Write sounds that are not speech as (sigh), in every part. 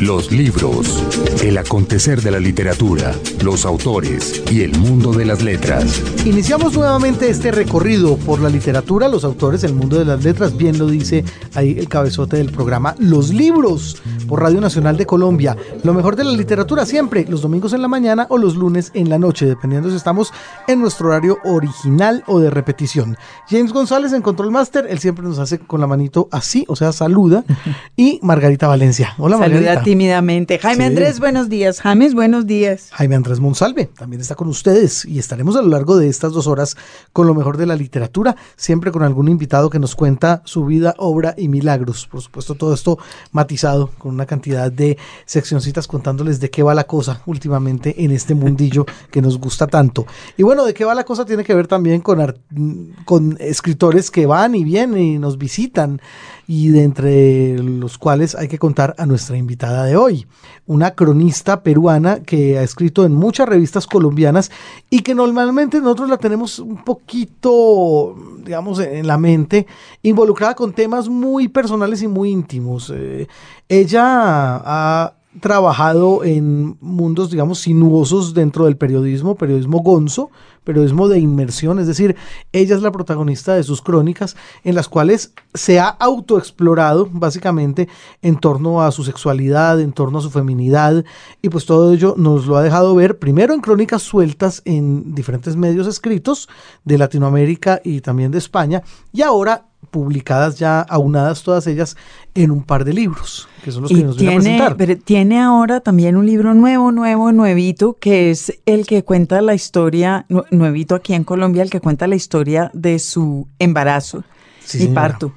Los libros, el acontecer de la literatura, los autores y el mundo de las letras. Iniciamos nuevamente este recorrido por la literatura, los autores, el mundo de las letras, bien lo dice ahí el cabezote del programa Los libros por Radio Nacional de Colombia. Lo mejor de la literatura siempre, los domingos en la mañana o los lunes en la noche, dependiendo si estamos en nuestro horario original o de repetición. James González en Control Master, él siempre nos hace con la manito así, o sea, saluda. (laughs) Y Margarita Valencia. Hola Margarita tímidamente. Jaime Andrés, buenos días. James, buenos días. Jaime Andrés Monsalve también está con ustedes y estaremos a lo largo de estas dos horas con lo mejor de la literatura, siempre con algún invitado que nos cuenta su vida, obra y milagros. Por supuesto, todo esto matizado con una cantidad de seccioncitas contándoles de qué va la cosa últimamente en este mundillo (laughs) que nos gusta tanto. Y bueno, de qué va la cosa tiene que ver también con, con escritores que van y vienen y nos visitan y de entre los cuales hay que contar a nuestra invitada de hoy, una cronista peruana que ha escrito en muchas revistas colombianas y que normalmente nosotros la tenemos un poquito, digamos, en la mente, involucrada con temas muy personales y muy íntimos. Eh, ella ha trabajado en mundos, digamos, sinuosos dentro del periodismo, periodismo gonzo, periodismo de inmersión, es decir, ella es la protagonista de sus crónicas en las cuales se ha autoexplorado básicamente en torno a su sexualidad, en torno a su feminidad y pues todo ello nos lo ha dejado ver primero en crónicas sueltas en diferentes medios escritos de Latinoamérica y también de España y ahora publicadas ya aunadas todas ellas en un par de libros, que son los que nos tiene, viene a presentar. Pero tiene ahora también un libro nuevo, nuevo, nuevito, que es el que cuenta la historia, nuevito aquí en Colombia, el que cuenta la historia de su embarazo y parto.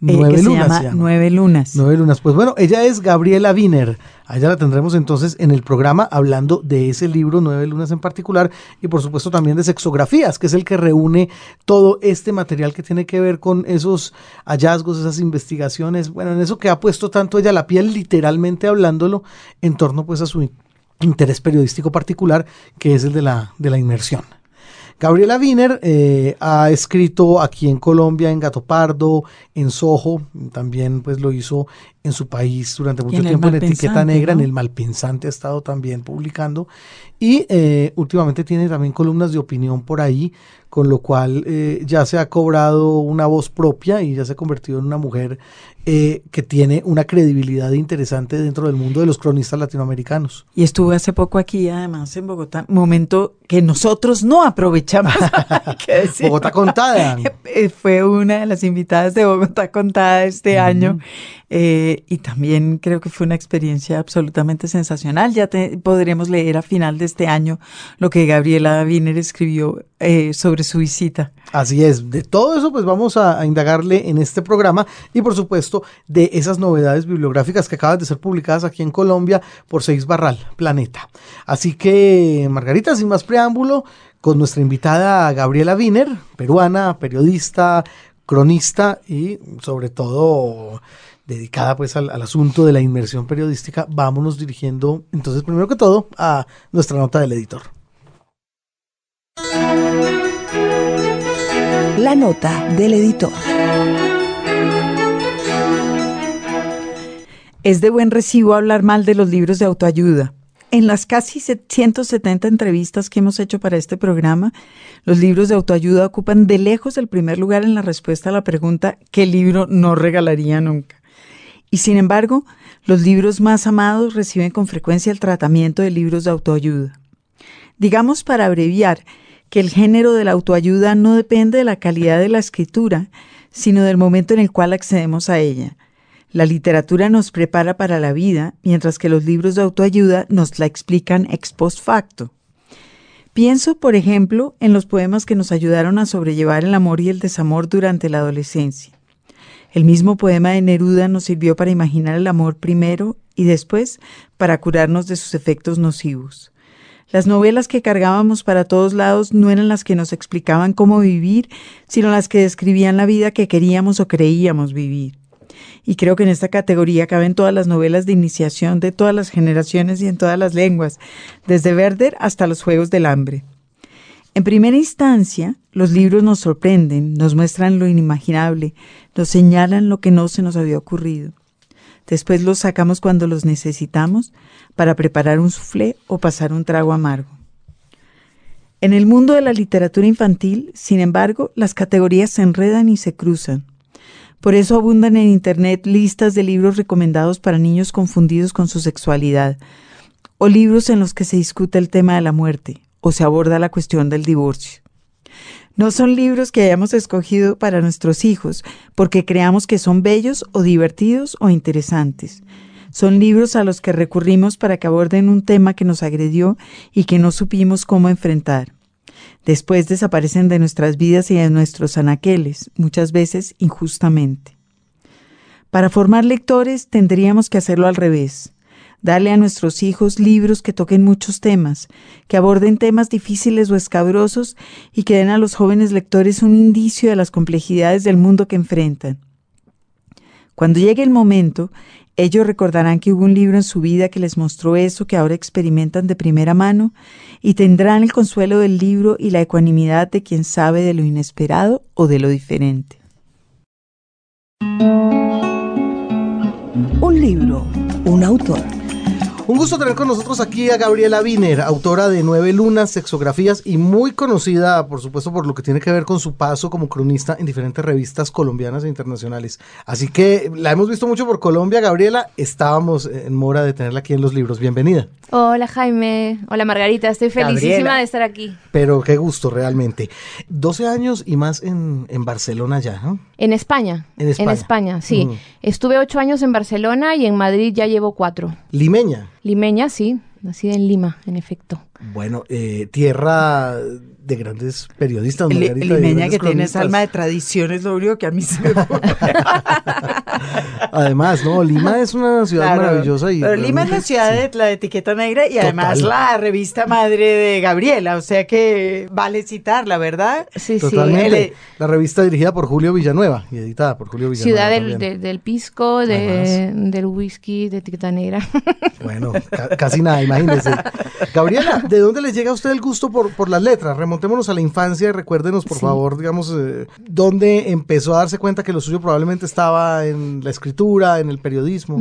Eh, Nueve lunas. Nueve lunas. Nueve lunas. Pues bueno, ella es Gabriela Wiener. Allá la tendremos entonces en el programa hablando de ese libro, Nueve lunas en particular, y por supuesto también de sexografías, que es el que reúne todo este material que tiene que ver con esos hallazgos, esas investigaciones, bueno, en eso que ha puesto tanto ella la piel, literalmente hablándolo, en torno pues a su interés periodístico particular, que es el de la, de la inmersión. Gabriela Wiener eh, ha escrito aquí en Colombia, en Gato Pardo, en Soho, también pues lo hizo en su país durante mucho tiempo en Etiqueta Negra, en el Malpensante ha estado también publicando y eh, últimamente tiene también columnas de opinión por ahí, con lo cual eh, ya se ha cobrado una voz propia y ya se ha convertido en una mujer eh, que tiene una credibilidad interesante dentro del mundo de los cronistas latinoamericanos. Y estuve hace poco aquí, además, en Bogotá, momento que nosotros no aprovechamos. (laughs) Bogotá Contada. (laughs) Fue una de las invitadas de Bogotá Contada este año eh, y también creo que fue una experiencia absolutamente sensacional. Ya podremos leer a final de este año lo que Gabriela Wiener escribió eh, sobre su visita. Así es, de todo eso pues vamos a, indagarle en este programa y por supuesto de esas novedades bibliográficas que acaban de ser publicadas aquí en Colombia por Seis Barral, Planeta. Así que Margarita, sin más preámbulo, con nuestra invitada Gabriela Wiener, peruana, periodista, cronista y sobre todo dedicada pues al, asunto de la inmersión periodística, vámonos dirigiendo entonces primero que todo a nuestra nota del editor. La nota del editor. Es de buen recibo hablar mal de los libros de autoayuda. En las casi 170 entrevistas que hemos hecho para este programa, los libros de autoayuda ocupan de lejos el primer lugar en la respuesta a la pregunta ¿qué libro no regalaría nunca? Y sin embargo, los libros más amados reciben con frecuencia el tratamiento de libros de autoayuda. Digamos para abreviar que el género de la autoayuda no depende de la calidad de la escritura, sino del momento en el cual accedemos a ella. La literatura nos prepara para la vida, mientras que los libros de autoayuda nos la explican ex post facto. Pienso, por ejemplo, en los poemas que nos ayudaron a sobrellevar el amor y el desamor durante la adolescencia. El mismo poema de Neruda nos sirvió para imaginar el amor primero y después para curarnos de sus efectos nocivos. Las novelas que cargábamos para todos lados no eran las que nos explicaban cómo vivir, sino las que describían la vida que queríamos o creíamos vivir. Y creo que en esta categoría caben todas las novelas de iniciación de todas las generaciones y en todas las lenguas, desde Werder hasta los Juegos del Hambre. En primera instancia, los libros nos sorprenden, nos muestran lo inimaginable, nos señalan lo que no se nos había ocurrido. Después los sacamos cuando los necesitamos para preparar un soufflé o pasar un trago amargo. En el mundo de la literatura infantil, sin embargo, las categorías se enredan y se cruzan. Por eso abundan en Internet listas de libros recomendados para niños confundidos con su sexualidad, o libros en los que se discute el tema de la muerte, o se aborda la cuestión del divorcio. No son libros que hayamos escogido para nuestros hijos porque creamos que son bellos o divertidos o interesantes. Son libros a los que recurrimos para que aborden un tema que nos agredió y que no supimos cómo enfrentar. Después desaparecen de nuestras vidas y de nuestros anaqueles, muchas veces injustamente. Para formar lectores tendríamos que hacerlo al revés darle a nuestros hijos libros que toquen muchos temas, que aborden temas difíciles o escabrosos y que den a los jóvenes lectores un indicio de las complejidades del mundo que enfrentan. Cuando llegue el momento, ellos recordarán que hubo un libro en su vida que les mostró eso que ahora experimentan de primera mano y tendrán el consuelo del libro y la ecuanimidad de quien sabe de lo inesperado o de lo diferente. Un libro, un autor. Un gusto tener con nosotros aquí a Gabriela Wiener, autora de Nueve Lunas, Sexografías y muy conocida, por supuesto, por lo que tiene que ver con su paso como cronista en diferentes revistas colombianas e internacionales. Así que la hemos visto mucho por Colombia, Gabriela. Estábamos en mora de tenerla aquí en los libros. Bienvenida. Hola Jaime, hola Margarita, estoy felicísima de estar aquí. Pero qué gusto realmente. 12 años y más en, Barcelona ya, ¿no? En España. En España. En España, sí. Estuve ocho años en Barcelona y en Madrid ya llevo cuatro. Limeña. Limeña, sí, nacida en Lima, en efecto. Bueno, eh, tierra de grandes periodistas. Limeña que tiene esa alma de tradiciones, lo único que a mí se me (laughs) Además, no, Lima es una ciudad maravillosa. Y pero Lima es la ciudad de la etiqueta negra y además la revista madre de Gabriela, o sea que vale citarla, ¿verdad? Sí, Totalmente. La revista dirigida por Julio Villanueva y editada por Julio Villanueva. Ciudad del, del, pisco, de, del whisky, de etiqueta negra. (laughs) Bueno, casi nada, imagínese. Gabriela, ¿de dónde le llega a usted el gusto por, por las letras? Remontémonos a la infancia y recuérdenos, por favor, digamos, eh, dónde empezó a darse cuenta que lo suyo probablemente estaba en la escritura, en el periodismo.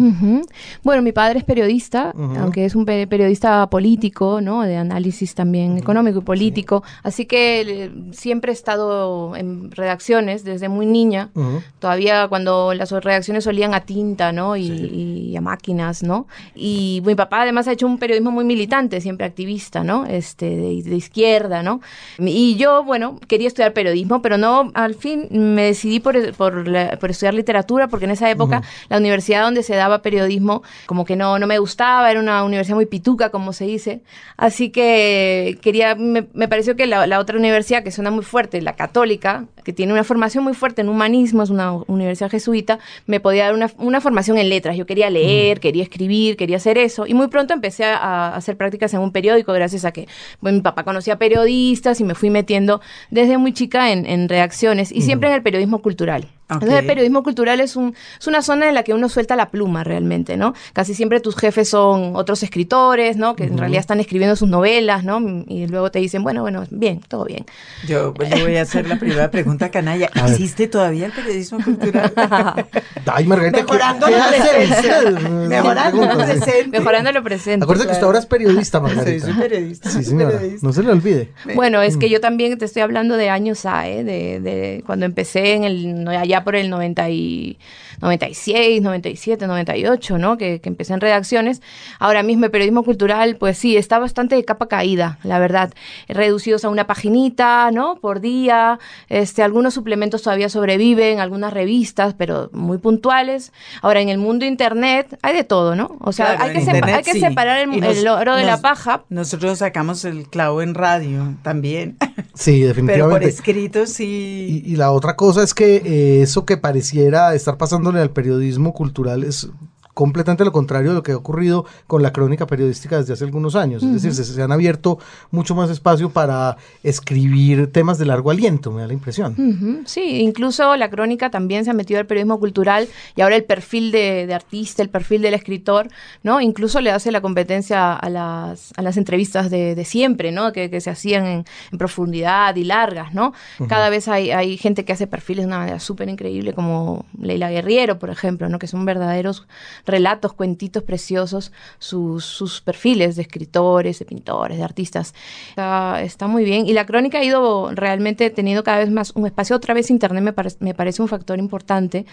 Bueno, mi padre es periodista, aunque es un periodista político, ¿no? De análisis también económico y político. Así que eh, siempre he estado en redacciones desde muy niña. Todavía cuando las redacciones solían a tinta, ¿no? Y, a máquinas, ¿no? Y mi papá además ha hecho un periodismo muy militante, siempre activista, ¿no? Este, de, izquierda, ¿no? Y yo, bueno, quería estudiar periodismo, pero no, al fin me decidí por, por, por estudiar literatura, porque en esa época la universidad donde se daba periodismo como que no, no me gustaba, era una universidad muy pituca, como se dice. Así que quería, me, pareció que la, la, otra universidad que suena muy fuerte, la católica, que tiene una formación muy fuerte en humanismo, es una universidad jesuita, me podía dar una, una formación en letras. Yo quería leer, quería escribir, quería hacer eso. Y muy pronto empecé a, hacer prácticas en un periódico, gracias a que mi papá conocía periodistas y me fui metiendo desde muy chica en, en reacciones y siempre en el periodismo cultural. Entonces, el periodismo cultural es, un, es una zona en la que uno suelta la pluma realmente, ¿no? Casi siempre tus jefes son otros escritores, ¿no? Que en realidad están escribiendo sus novelas, ¿no? Y luego te dicen, bueno, bueno, bien, todo bien. Yo, pues, voy a hacer la primera pregunta, canalla. (laughs) ¿Existe todavía el periodismo cultural? (laughs) Ay, Margarita, Mejorando lo presente. Mejorando lo presente. Mejorando lo presente. Acuérdate que usted ahora es periodista, (laughs) Margarita. Sí, soy periodista. Sí, señora. No se le olvide. Bueno, es que yo también te estoy hablando de años A, ¿eh? De, de cuando empecé en el... Allá por el 90 y 96, 97, 98, ¿no? Que, que empecé en redacciones. Ahora mismo el periodismo cultural, pues sí, está bastante de capa caída, la verdad. Reducidos a una paginita, ¿no? Por día. Este, algunos suplementos todavía sobreviven, algunas revistas, pero muy puntuales. Ahora, en el mundo internet hay de todo, ¿no? O sea, hay, que hay, que separar el, oro de la paja. Nosotros sacamos el clavo en radio también. (laughs) Sí, definitivamente. Pero por escrito sí. Y, la otra cosa es que eh, eso que pareciera estar pasándole al periodismo cultural es completamente lo contrario de lo que ha ocurrido con la crónica periodística desde hace algunos años. Es decir, se, han abierto mucho más espacio para escribir temas de largo aliento, me da la impresión. Sí, incluso la crónica también se ha metido al periodismo cultural y ahora el perfil de, artista, el perfil del escritor, ¿no? Incluso le hace la competencia a las, a las entrevistas de, siempre, ¿no? Que, se hacían en, profundidad y largas, ¿no? Cada vez hay, hay gente que hace perfiles de una manera súper increíble, como Leila Guerriero, por ejemplo, ¿no? Que son verdaderos relatos, cuentitos preciosos, sus, sus perfiles de escritores, de pintores, de artistas. Está, muy bien. Y la crónica ha ido realmente teniendo cada vez más un espacio. Otra vez Internet me, me parece un factor importante.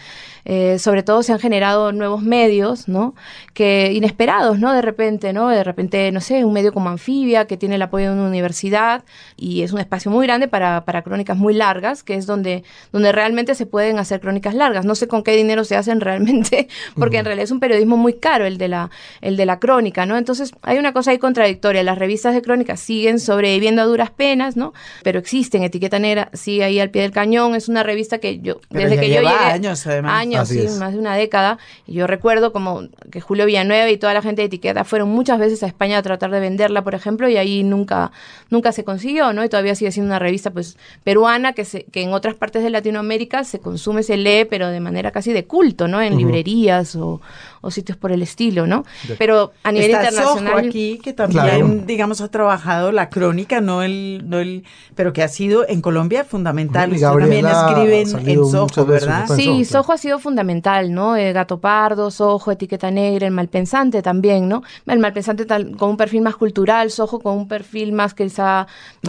Eh, sobre todo se han generado nuevos medios, ¿no? Que inesperados, ¿no? De repente, ¿no? De repente, no sé, un medio como Anfibia, que tiene el apoyo de una universidad y es un espacio muy grande para, para crónicas muy largas, que es donde, donde realmente se pueden hacer crónicas largas. No sé con qué dinero se hacen realmente, (laughs) porque en realidad es un periodismo muy caro el de la, el de la crónica, ¿no? Entonces hay una cosa ahí contradictoria. Las revistas de crónica siguen sobreviviendo a duras penas, ¿no? Pero existen, Etiqueta Negra sigue ahí al pie del cañón. Es una revista que yo, desde que yo llegué. años, además. Años, sí, más de una década. Y yo recuerdo como que Julio Villanueva y toda la gente de Etiqueta fueron muchas veces a España a tratar de venderla, por ejemplo, y ahí nunca, nunca se consiguió, ¿no? Y todavía sigue siendo una revista, pues, peruana que, se, que en otras partes de Latinoamérica se consume, se lee, pero de manera casi de culto, ¿no? En librerías o, o sitios por el estilo, ¿no? Pero a nivel Está internacional. aquí que también, digamos, ha trabajado la crónica, no el, no el, pero que ha sido en Colombia fundamental. Usted también escribe en, Soho, ¿verdad? Sí, Soho ha sido fundamental, ¿no? El Gato Pardo, Soho, Etiqueta Negra, el Malpensante también, ¿no? El Malpensante tal, con un perfil más cultural, Soho con un perfil más quizá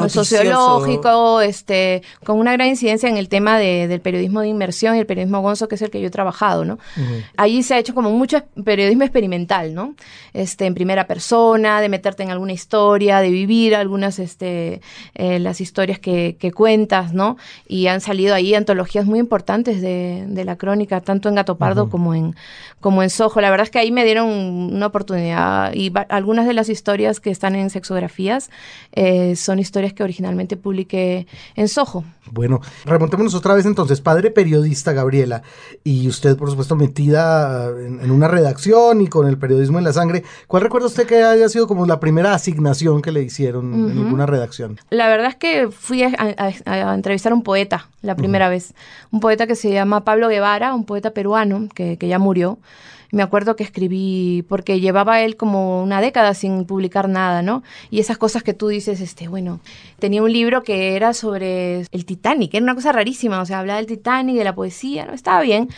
sociológico, este, con una gran incidencia en el tema de, del periodismo de inmersión y el periodismo gonzo, que es el que yo he trabajado, ¿no? Allí se ha hecho como mucho periodismo experimental, ¿no? Este, en primera persona, de meterte en alguna historia, de vivir algunas, este, eh, las historias que, cuentas, ¿no? Y han salido ahí antologías muy importantes de, la crónica, tanto en Gato Pardo como, en, como en Sojo. La verdad es que ahí me dieron una oportunidad y algunas de las historias que están en sexografías eh, son historias que originalmente publiqué en Soho. Bueno, remontémonos otra vez entonces, padre periodista Gabriela, y usted por supuesto metida en, una redacción y con el periodismo en la sangre, ¿cuál recuerda usted que haya sido como la primera asignación que le hicieron en alguna redacción? La verdad es que fui a, entrevistar a un poeta la primera vez, un poeta que se llama Pablo Guevara, un poeta peruano que, que ya murió me acuerdo que escribí, porque llevaba él como una década sin publicar nada, ¿no? Y esas cosas que tú dices, este, bueno, tenía un libro que era sobre el Titanic, era una cosa rarísima, o sea, hablaba del Titanic, de la poesía, ¿no? Estaba bien.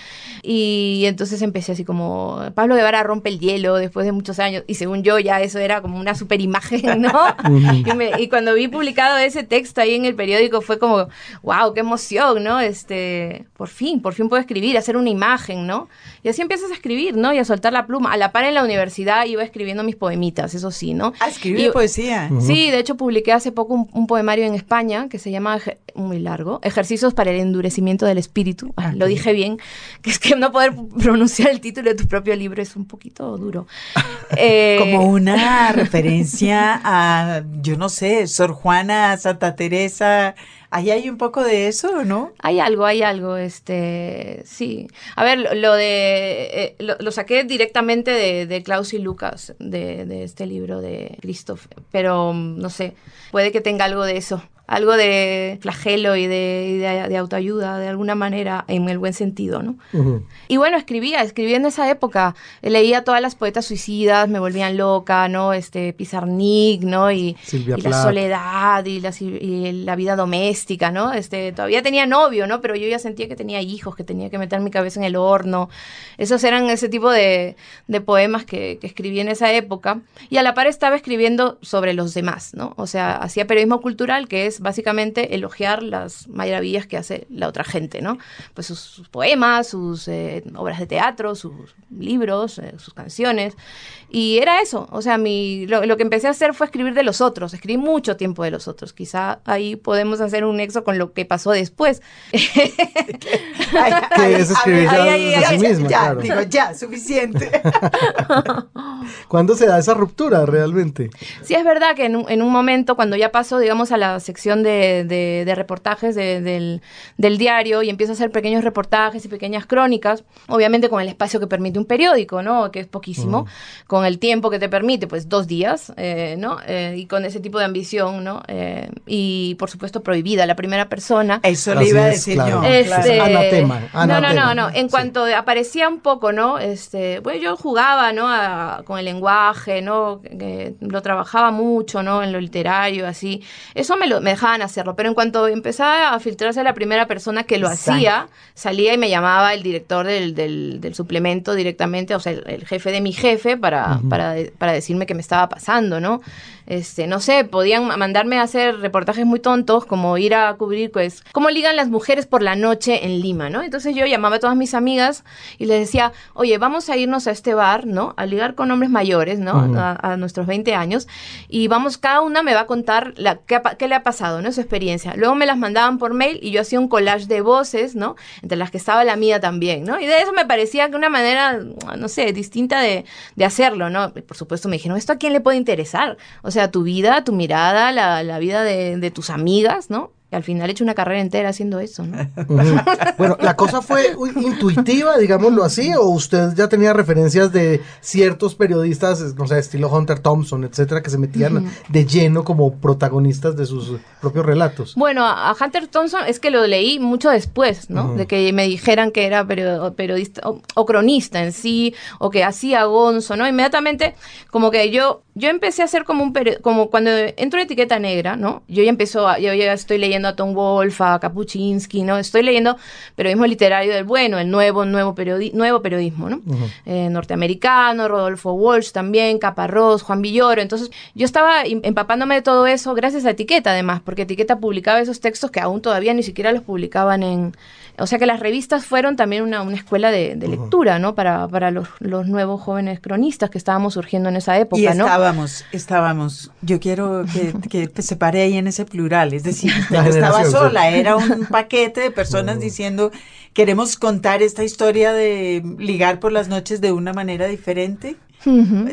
Y entonces empecé así como, Pablo Guevara rompe el hielo después de muchos años, y según yo ya eso era como una super imagen, ¿no? (laughs) y, y, cuando vi publicado ese texto ahí en el periódico fue como, wow, qué emoción, ¿no? Este, por fin, por fin puedo escribir, hacer una imagen, ¿no? Y así empiezas a escribir, ¿no? Y a soltar la pluma. A la par en la universidad iba escribiendo mis poemitas, eso sí, ¿no? Ah, escribí poesía. Sí, de hecho publiqué hace poco un, poemario en España que se llama, muy largo, Ejercicios para el endurecimiento del espíritu. Ah, lo dije bien, (laughs) que es que no poder pronunciar el título de tu propio libro es un poquito duro. (laughs) Eh, Como una referencia a, yo no sé, Sor Juana, Santa Teresa Ahí hay un poco de eso, ¿no? Hay algo, hay algo, este, sí. A ver, lo, de, eh, lo, saqué directamente de, de Klaus y Lucas, de, de este libro de Christoph, pero no sé, puede que tenga algo de eso algo de flagelo y de, de, autoayuda de alguna manera, en el buen sentido, ¿no? Y bueno, escribía, escribía en esa época, leía todas las poetas suicidas, me volvían loca, ¿no? Este, Pizarnik, ¿no? Y, la soledad y la, y la, vida doméstica, ¿no? Este, todavía tenía novio, ¿no? Pero yo ya sentía que tenía hijos, que tenía que meter mi cabeza en el horno. Esos eran ese tipo de, de poemas que, que escribí en esa época. Y a la par estaba escribiendo sobre los demás, ¿no? O sea, hacía periodismo cultural, que es básicamente elogiar las maravillas que hace la otra gente, ¿no? Pues sus, poemas, sus eh, obras de teatro, sus libros, eh, sus canciones. Y era eso, o sea, mi, lo, que empecé a hacer fue escribir de los otros, escribí mucho tiempo de los otros. Quizá ahí podemos hacer un nexo con lo que pasó después. (laughs) que es escribir ya, sí mismo, ya, digo, ya, suficiente. (laughs) ¿Cuándo se da esa ruptura realmente? Sí, es verdad que en un, en un momento, cuando ya paso, digamos, a la sección de, de, reportajes del, del, diario y empiezo a hacer pequeños reportajes y pequeñas crónicas, obviamente con el espacio que permite un periódico, ¿no? Que es poquísimo, con el tiempo que te permite, pues dos días, eh, ¿no? Eh, y con ese tipo de ambición, ¿no? Eh, y por supuesto prohibida, la primera persona. Eso le iba a decir yo. Este, anatema, No, no, no, no. En cuanto aparecía un poco, ¿no? Este, bueno, yo jugaba, ¿no? con el lenguaje, ¿no? Que lo trabajaba mucho, ¿no? En lo literario, así. Eso me, lo, me dejaban hacerlo. Pero en cuanto empezaba a filtrarse la primera persona que lo hacía, salía y me llamaba el director del, del, suplemento directamente, o sea, el, jefe de mi jefe, para, para, para decirme qué me estaba pasando, ¿no? Este, no sé, podían mandarme a hacer reportajes muy tontos, como ir a cubrir, pues, cómo ligan las mujeres por la noche en Lima, ¿no? Entonces yo llamaba a todas mis amigas y les decía, oye, vamos a irnos a este bar, ¿no? A ligar con hombres mayores, ¿no? a, nuestros 20 años, y vamos, cada una me va a contar la, qué, le ha pasado, ¿no? Su experiencia. Luego me las mandaban por mail y yo hacía un collage de voces, ¿no? Entre las que estaba la mía también, ¿no? Y de eso me parecía que una manera, no sé, distinta de, de hacerlo, ¿no? Por supuesto me dijeron, ¿esto a quién le puede interesar? O sea, sea, tu vida, tu mirada, la, la vida de, de tus amigas, ¿no? Y al final he hecho una carrera entera haciendo eso, ¿no? (laughs) bueno, ¿la cosa fue intuitiva, digámoslo así? ¿O usted ya tenía referencias de ciertos periodistas, no sé, estilo Hunter Thompson, etcétera, que se metían de lleno como protagonistas de sus propios relatos? Bueno, a Hunter Thompson es que lo leí mucho después, ¿no? De que me dijeran que era periodista o, cronista en sí, o que hacía Gonzo, ¿no? Inmediatamente, como que yo, yo empecé a hacer como un, como cuando entro en etiqueta negra, ¿no? Yo ya empezó, yo ya estoy leyendo a Tom Wolfe, a Kapuczynski, ¿no? Estoy leyendo periodismo literario del bueno, el nuevo, nuevo, nuevo periodismo, ¿no? Eh, norteamericano, Rodolfo Walsh también, Caparrós, Juan Villoro. Entonces, yo estaba em, empapándome de todo eso gracias a Etiqueta, además, porque Etiqueta publicaba esos textos que aún todavía ni siquiera los publicaban en, o sea que las revistas fueron también una, escuela de, lectura, ¿no? Para, para los, nuevos jóvenes cronistas que estábamos surgiendo en esa época, y estábamos, estábamos. Yo quiero que, que se pare ahí en ese plural, es decir, (laughs) usted estaba sola, era un (laughs) paquete de personas diciendo, queremos contar esta historia de ligar por las noches de una manera diferente.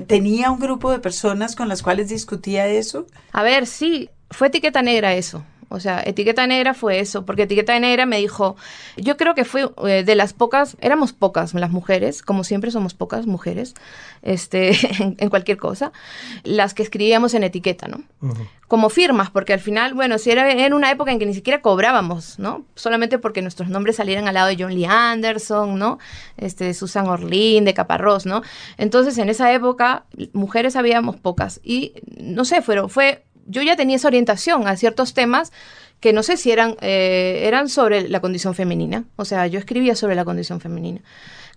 ¿Tenía un grupo de personas con las cuales discutía eso? A ver, sí, fue etiqueta negra eso. O sea, etiqueta negra fue eso, porque etiqueta negra me dijo, yo creo que fue eh, de las pocas, éramos pocas las mujeres, como siempre somos pocas mujeres, este, (laughs) en, cualquier cosa, las que escribíamos en etiqueta, ¿no? Como firmas, porque al final, bueno, si era en una época en que ni siquiera cobrábamos, ¿no? Solamente porque nuestros nombres salieran al lado de John Lee Anderson, ¿no? Este, de Susan Orlin, de Caparrós, ¿no? Entonces, en esa época, mujeres habíamos pocas y, no sé, fueron, fue yo ya tenía esa orientación a ciertos temas que no sé si eran, eh, eran sobre la condición femenina. O sea, yo escribía sobre la condición femenina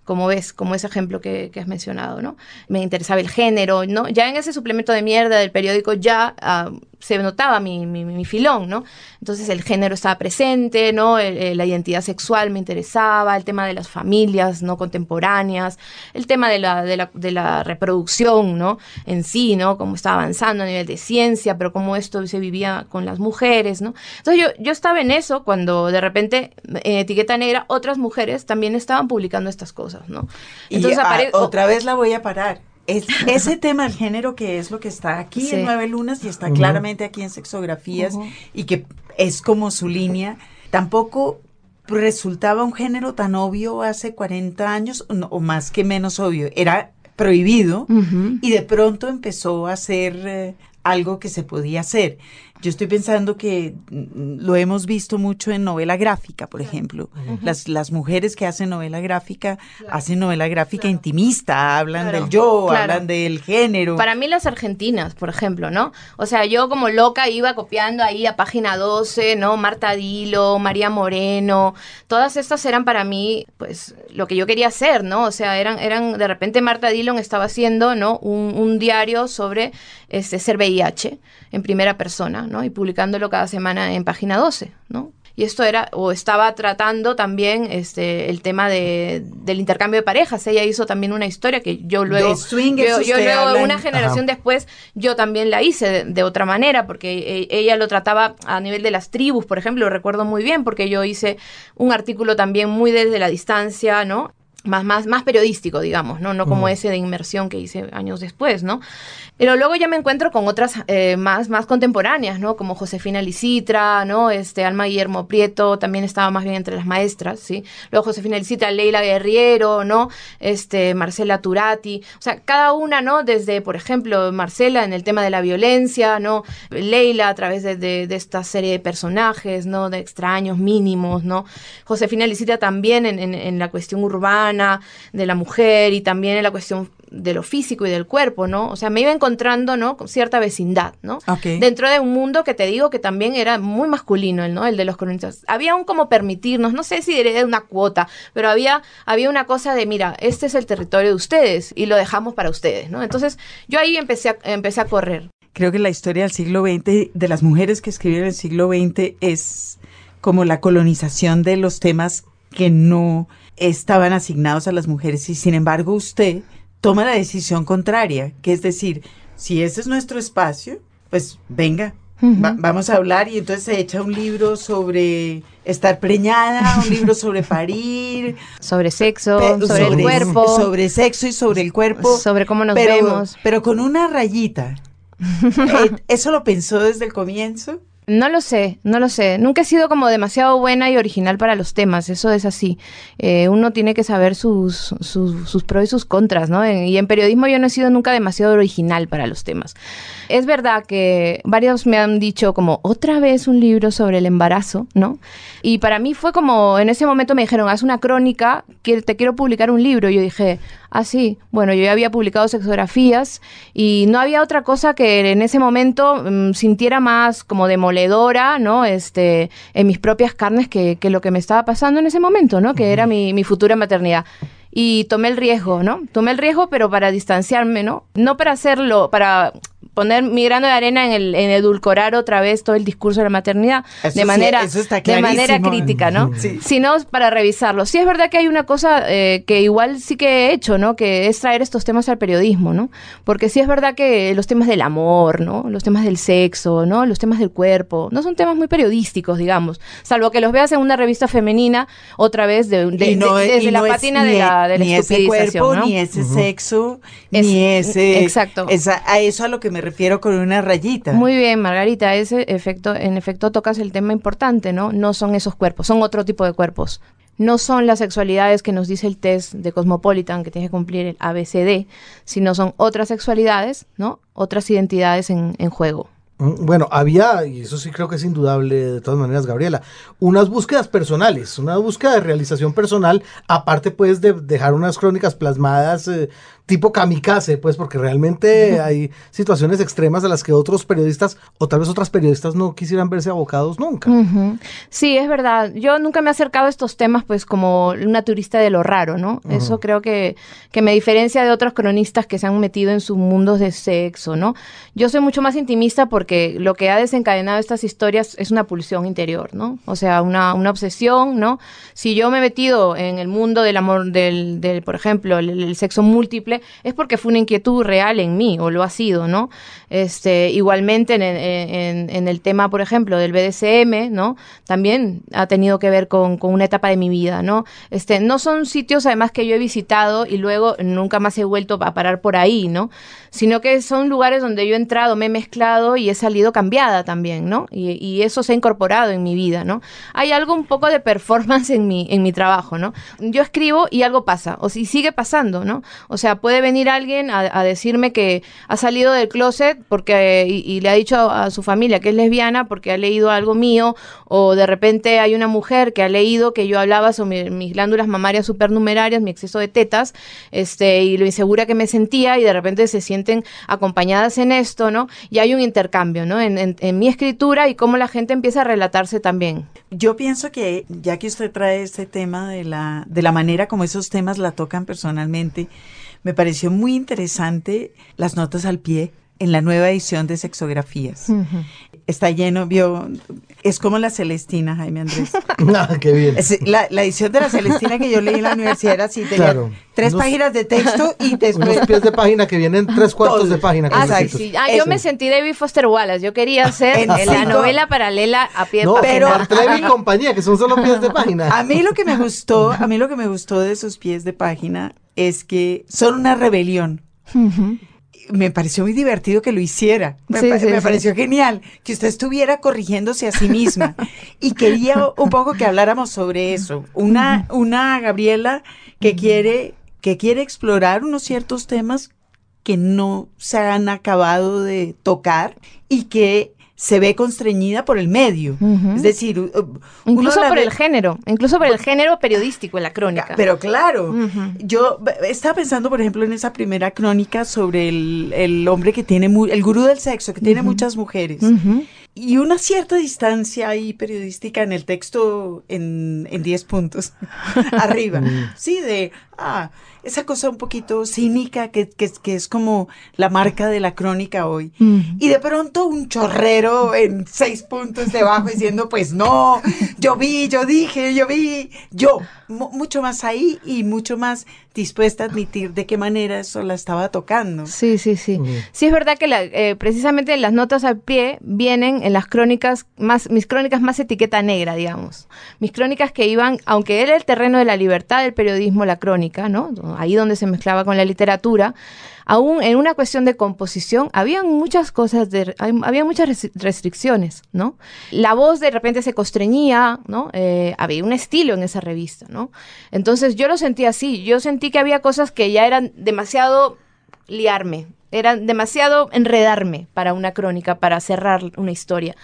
como ves, como ese ejemplo que, has mencionado, ¿no? Me interesaba el género, ¿no? Ya en ese suplemento de mierda del periódico ya ah, se notaba mi, mi, filón, ¿no? Entonces el género estaba presente, ¿no? la identidad sexual me interesaba, el tema de las familias, ¿no? Contemporáneas, el tema de la, de la, de la reproducción, ¿no? En sí, ¿no? Cómo estaba avanzando a nivel de ciencia, pero cómo esto se vivía con las mujeres, ¿no? Entonces yo, yo estaba en eso cuando de repente en Etiqueta Negra otras mujeres también estaban publicando estas cosas. ¿no? Entonces, y, otra vez la voy a parar. Es, (laughs) ese tema del género que es lo que está aquí en Nueve Lunas y está claramente aquí en Sexografías y que es como su línea, tampoco resultaba un género tan obvio hace 40 años o más que menos obvio. Era prohibido y de pronto empezó a ser eh, algo que se podía hacer. Yo estoy pensando que mm, lo hemos visto mucho en novela gráfica, por ejemplo. las, las mujeres que hacen novela gráfica hacen novela gráfica intimista, hablan del yo, hablan del género. Para mí las argentinas, por ejemplo, ¿no? O sea, yo como loca iba copiando ahí a página 12, ¿no? Marta Dilo, María Moreno, todas estas eran para mí, pues, lo que yo quería hacer, ¿no? O sea, eran, eran de repente Marta Dillon estaba haciendo, ¿no? Un, un diario sobre este, ser VIH en primera persona, ¿no? Y publicándolo cada semana en página 12, ¿no? Y esto era, o estaba tratando también este, el tema de, del intercambio de parejas. Ella hizo también una historia que yo luego, yo, luego una generación después, yo también la hice de, otra manera, porque e, ella lo trataba a nivel de las tribus, por ejemplo, lo recuerdo muy bien, porque yo hice un artículo también muy desde la distancia, ¿no? Más, más, más periodístico, digamos, ¿no? No como ese de inmersión que hice años después, ¿no? Pero luego ya me encuentro con otras eh, más, más contemporáneas, ¿no? Como Josefina Licitra, ¿no? Este, Alma Guillermo Prieto, también estaba más bien entre las maestras, ¿sí? Luego Josefina Licitra, Leila Guerriero, ¿no? Este, Marcela Turati, o sea, cada una, ¿no? Desde, por ejemplo, Marcela en el tema de la violencia, ¿no? Leila a través de, de, esta serie de personajes, ¿no? De extraños mínimos, ¿no? Josefina Licitra también en, en, en la cuestión urbana de la mujer y también en la cuestión de lo físico y del cuerpo, ¿no? O sea, me iba encontrando, ¿no? Con cierta vecindad, ¿no? Dentro de un mundo que te digo que también era muy masculino, ¿no? El de los cronistas. Había un como permitirnos, no sé si era una cuota, pero había, había una cosa de, mira, este es el territorio de ustedes y lo dejamos para ustedes, ¿no? Entonces, yo ahí empecé a, empecé a correr. Creo que la historia del siglo XX, de las mujeres que escribieron el siglo XX, es como la colonización de los temas que no estaban asignados a las mujeres y sin embargo usted toma la decisión contraria, que es decir, si ese es nuestro espacio, pues venga, vamos a hablar y entonces se echa un libro sobre estar preñada, un libro sobre (laughs) parir, sobre sexo, sobre, el cuerpo, sobre sexo y sobre el cuerpo, sobre cómo nos vemos, pero con una rayita. (laughs) Eh, ¿Eso lo pensó desde el comienzo? No lo sé, no lo sé. Nunca he sido como demasiado buena y original para los temas, eso es así. Eh, uno tiene que saber sus, sus, pros y sus contras, ¿no? Y en periodismo yo no he sido nunca demasiado original para los temas. Es verdad que varios me han dicho como, otra vez un libro sobre el embarazo, ¿no? Y para mí fue como, en ese momento me dijeron, haz una crónica, que te quiero publicar un libro. Y yo dije, ah, sí, bueno, yo ya había publicado sexografías y no había otra cosa que en ese momento mm, sintiera más como demoledora, ¿no? Este, en mis propias carnes que, que, lo que me estaba pasando en ese momento, ¿no? Que era mi, mi futura maternidad y tomé el riesgo, ¿no? Tomé el riesgo, pero para distanciarme, ¿no? No para hacerlo, para poner mi grano de arena en, el, en edulcorar otra vez todo el discurso de la maternidad de manera de manera crítica, ¿no? Sino para revisarlo. Sí es verdad que hay una cosa eh, que igual sí que he hecho, ¿no? Que es traer estos temas al periodismo, ¿no? Porque sí es verdad que los temas del amor, ¿no? Los temas del sexo, ¿no? Los temas del cuerpo, no son temas muy periodísticos, digamos, salvo que los veas en una revista femenina otra vez de, desde la patina de la de ni ese cuerpo, ni ese sexo, ni ese exacto. a eso a lo que me refiero con una rayita. Muy bien, Margarita, ese efecto, en efecto tocas el tema importante, ¿no? No son esos cuerpos, son otro tipo de cuerpos. No son las sexualidades que nos dice el test de Cosmopolitan que tiene que cumplir el ABCD, sino son otras sexualidades, ¿no? Otras identidades en, en juego. Mm, bueno, había, y eso sí creo que es indudable de todas maneras, Gabriela, unas búsquedas personales, una búsqueda de realización personal, aparte pues de dejar unas crónicas plasmadas eh, tipo kamikaze, pues porque realmente hay situaciones extremas a las que otros periodistas o tal vez otras periodistas no quisieran verse abocados nunca. Sí, es verdad. Yo nunca me he acercado a estos temas pues como una turista de lo raro, ¿no? Eso creo que, que me diferencia de otros cronistas que se han metido en sus mundos de sexo, ¿no? Yo soy mucho más intimista porque lo que ha desencadenado estas historias es una pulsión interior, ¿no? O sea, una, una obsesión, ¿no? Si yo me he metido en el mundo del amor, del, del por ejemplo, el sexo múltiple, es porque fue una inquietud real en mí, o lo ha sido, ¿no? Este, igualmente en, el tema, por ejemplo, del BDSM, ¿no? También ha tenido que ver con, una etapa de mi vida, ¿no? Este, no son sitios además que yo he visitado y luego nunca más he vuelto a parar por ahí, ¿no? Sino que son lugares donde yo he entrado, me he mezclado y he salido cambiada también, ¿no? Y, eso se ha incorporado en mi vida, ¿no? Hay algo un poco de performance en mi, en mi trabajo, ¿no? Yo escribo y algo pasa, o si sigue pasando, ¿no? O sea, puede venir alguien a, decirme que ha salido del closet porque y, le ha dicho a, su familia que es lesbiana porque ha leído algo mío o de repente hay una mujer que ha leído que yo hablaba sobre mis glándulas mamarias supernumerarias, mi exceso de tetas, este y lo insegura que me sentía y de repente se sienten acompañadas en esto, ¿no? Y hay un intercambio, ¿no? En, en mi escritura y cómo la gente empieza a relatarse también. Yo pienso que ya que usted trae este tema de la de la manera como esos temas la tocan personalmente, me pareció muy interesante las notas al pie en la nueva edición de Sexografías. Está lleno, vio, es como la Celestina, Jaime Andrés. (laughs) ah, qué bien. la, edición de la Celestina que yo leí en la universidad era así, tenía tres páginas de texto y después... Unos pies de página que vienen tres cuartos de página. Ah, sí, ah, yo me sentí David Foster Wallace, yo quería hacer en la novela paralela a pie de página. Pero y compañía, que son solo pies de página. A mí lo que me gustó, a mí lo que me gustó de esos pies de página es que son una rebelión me pareció muy divertido que lo hiciera. Me, pareció genial que usted estuviera corrigiéndose a sí misma. (laughs) y quería un poco que habláramos sobre eso. Una, una Gabriela que quiere, que quiere explorar unos ciertos temas que no se han acabado de tocar y que se ve constreñida por el medio. Es decir, incluso por el género, incluso por el género periodístico en la crónica. Pero claro, yo estaba pensando, por ejemplo, en esa primera crónica sobre el, hombre que tiene, el gurú del sexo, que tiene muchas mujeres. Y una cierta distancia ahí periodística en el texto en 10 puntos (laughs) arriba. Sí, de, ah, esa cosa un poquito cínica que, que, que, es como la marca de la crónica hoy. Y de pronto un chorrero en seis puntos debajo diciendo, pues no, yo vi, yo dije, yo vi, yo, mucho más ahí y mucho más dispuesta a admitir de qué manera eso la estaba tocando. Sí, sí, sí. Sí, es verdad que eh, precisamente las notas al pie vienen en las crónicas más, mis crónicas más etiqueta negra, digamos. Mis crónicas que iban, aunque era el terreno de la libertad del periodismo, la crónica, ¿no? Ahí donde se mezclaba con la literatura, aún en una cuestión de composición, había muchas cosas, de, había muchas restricciones, ¿no? La voz de repente se constreñía, ¿no? Eh, había un estilo en esa revista, ¿no? Entonces yo lo sentí así, yo sentí que había cosas que ya eran demasiado liarme, eran demasiado enredarme para una crónica, para cerrar una historia.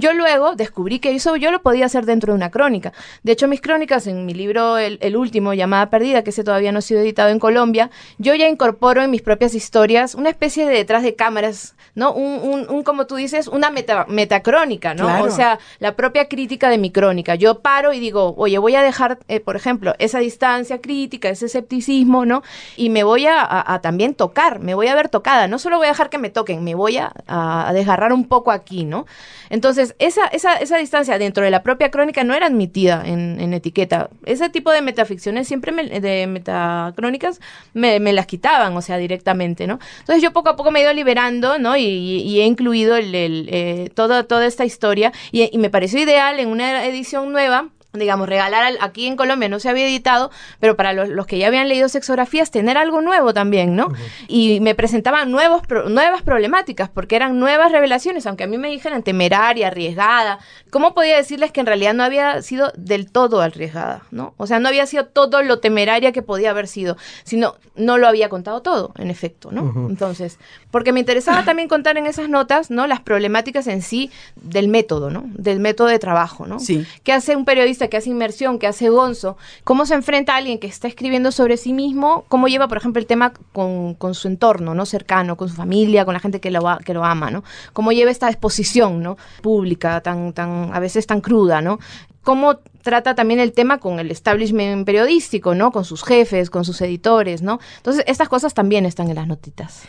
Yo luego descubrí que eso yo lo podía hacer dentro de una crónica. De hecho, mis crónicas en mi libro, el, último, Llamada Perdida, que ese todavía no ha sido editado en Colombia, yo ya incorporo en mis propias historias una especie de detrás de cámaras, ¿no? Un, un, como tú dices, una meta, metacrónica, ¿no? O sea, la propia crítica de mi crónica. Yo paro y digo, oye, voy a dejar, eh, por ejemplo, esa distancia crítica, ese escepticismo, ¿no? Y me voy a, también tocar, me voy a ver tocada. No solo voy a dejar que me toquen, me voy a, a desgarrar un poco aquí, ¿no? Entonces, esa, esa, esa distancia dentro de la propia crónica no era admitida en, en etiqueta. Ese tipo de metaficciones siempre, de metacrónicas, me, me, las quitaban, o sea, directamente, ¿no? Entonces yo poco a poco me he ido liberando, ¿no? Y, he incluido el, el, eh, toda, toda esta historia y me pareció ideal en una edición nueva digamos, regalar aquí en Colombia no se había editado, pero para los, que ya habían leído sexografías, tener algo nuevo también, ¿no? Y me presentaban nuevos, nuevas problemáticas, porque eran nuevas revelaciones, aunque a mí me dijeran temeraria, arriesgada. ¿Cómo podía decirles que en realidad no había sido del todo arriesgada, ¿no? O sea, no había sido todo lo temeraria que podía haber sido, sino no lo había contado todo, en efecto, ¿no? Entonces, porque me interesaba también contar en esas notas, ¿no? Las problemáticas en sí del método, ¿no? Del método de trabajo, ¿no? Sí. ¿Qué hace un periodista? Que hace inmersión, que hace gonzo, cómo se enfrenta a alguien que está escribiendo sobre sí mismo, cómo lleva, por ejemplo, el tema con, su entorno, ¿no? Cercano, con su familia, con la gente que lo, que lo ama, ¿no? Cómo lleva esta exposición, ¿no? Pública, tan, tan, a veces tan cruda, ¿no? Cómo trata también el tema con el establishment periodístico, ¿no? Con sus jefes, con sus editores, ¿no? Entonces, estas cosas también están en las notitas.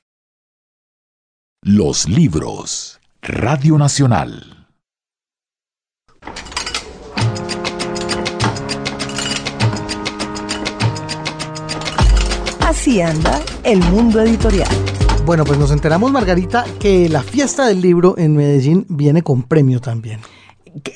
Los libros. Radio Nacional. Así anda el mundo editorial. Bueno, pues nos enteramos, Margarita, que la fiesta del libro en Medellín viene con premio también.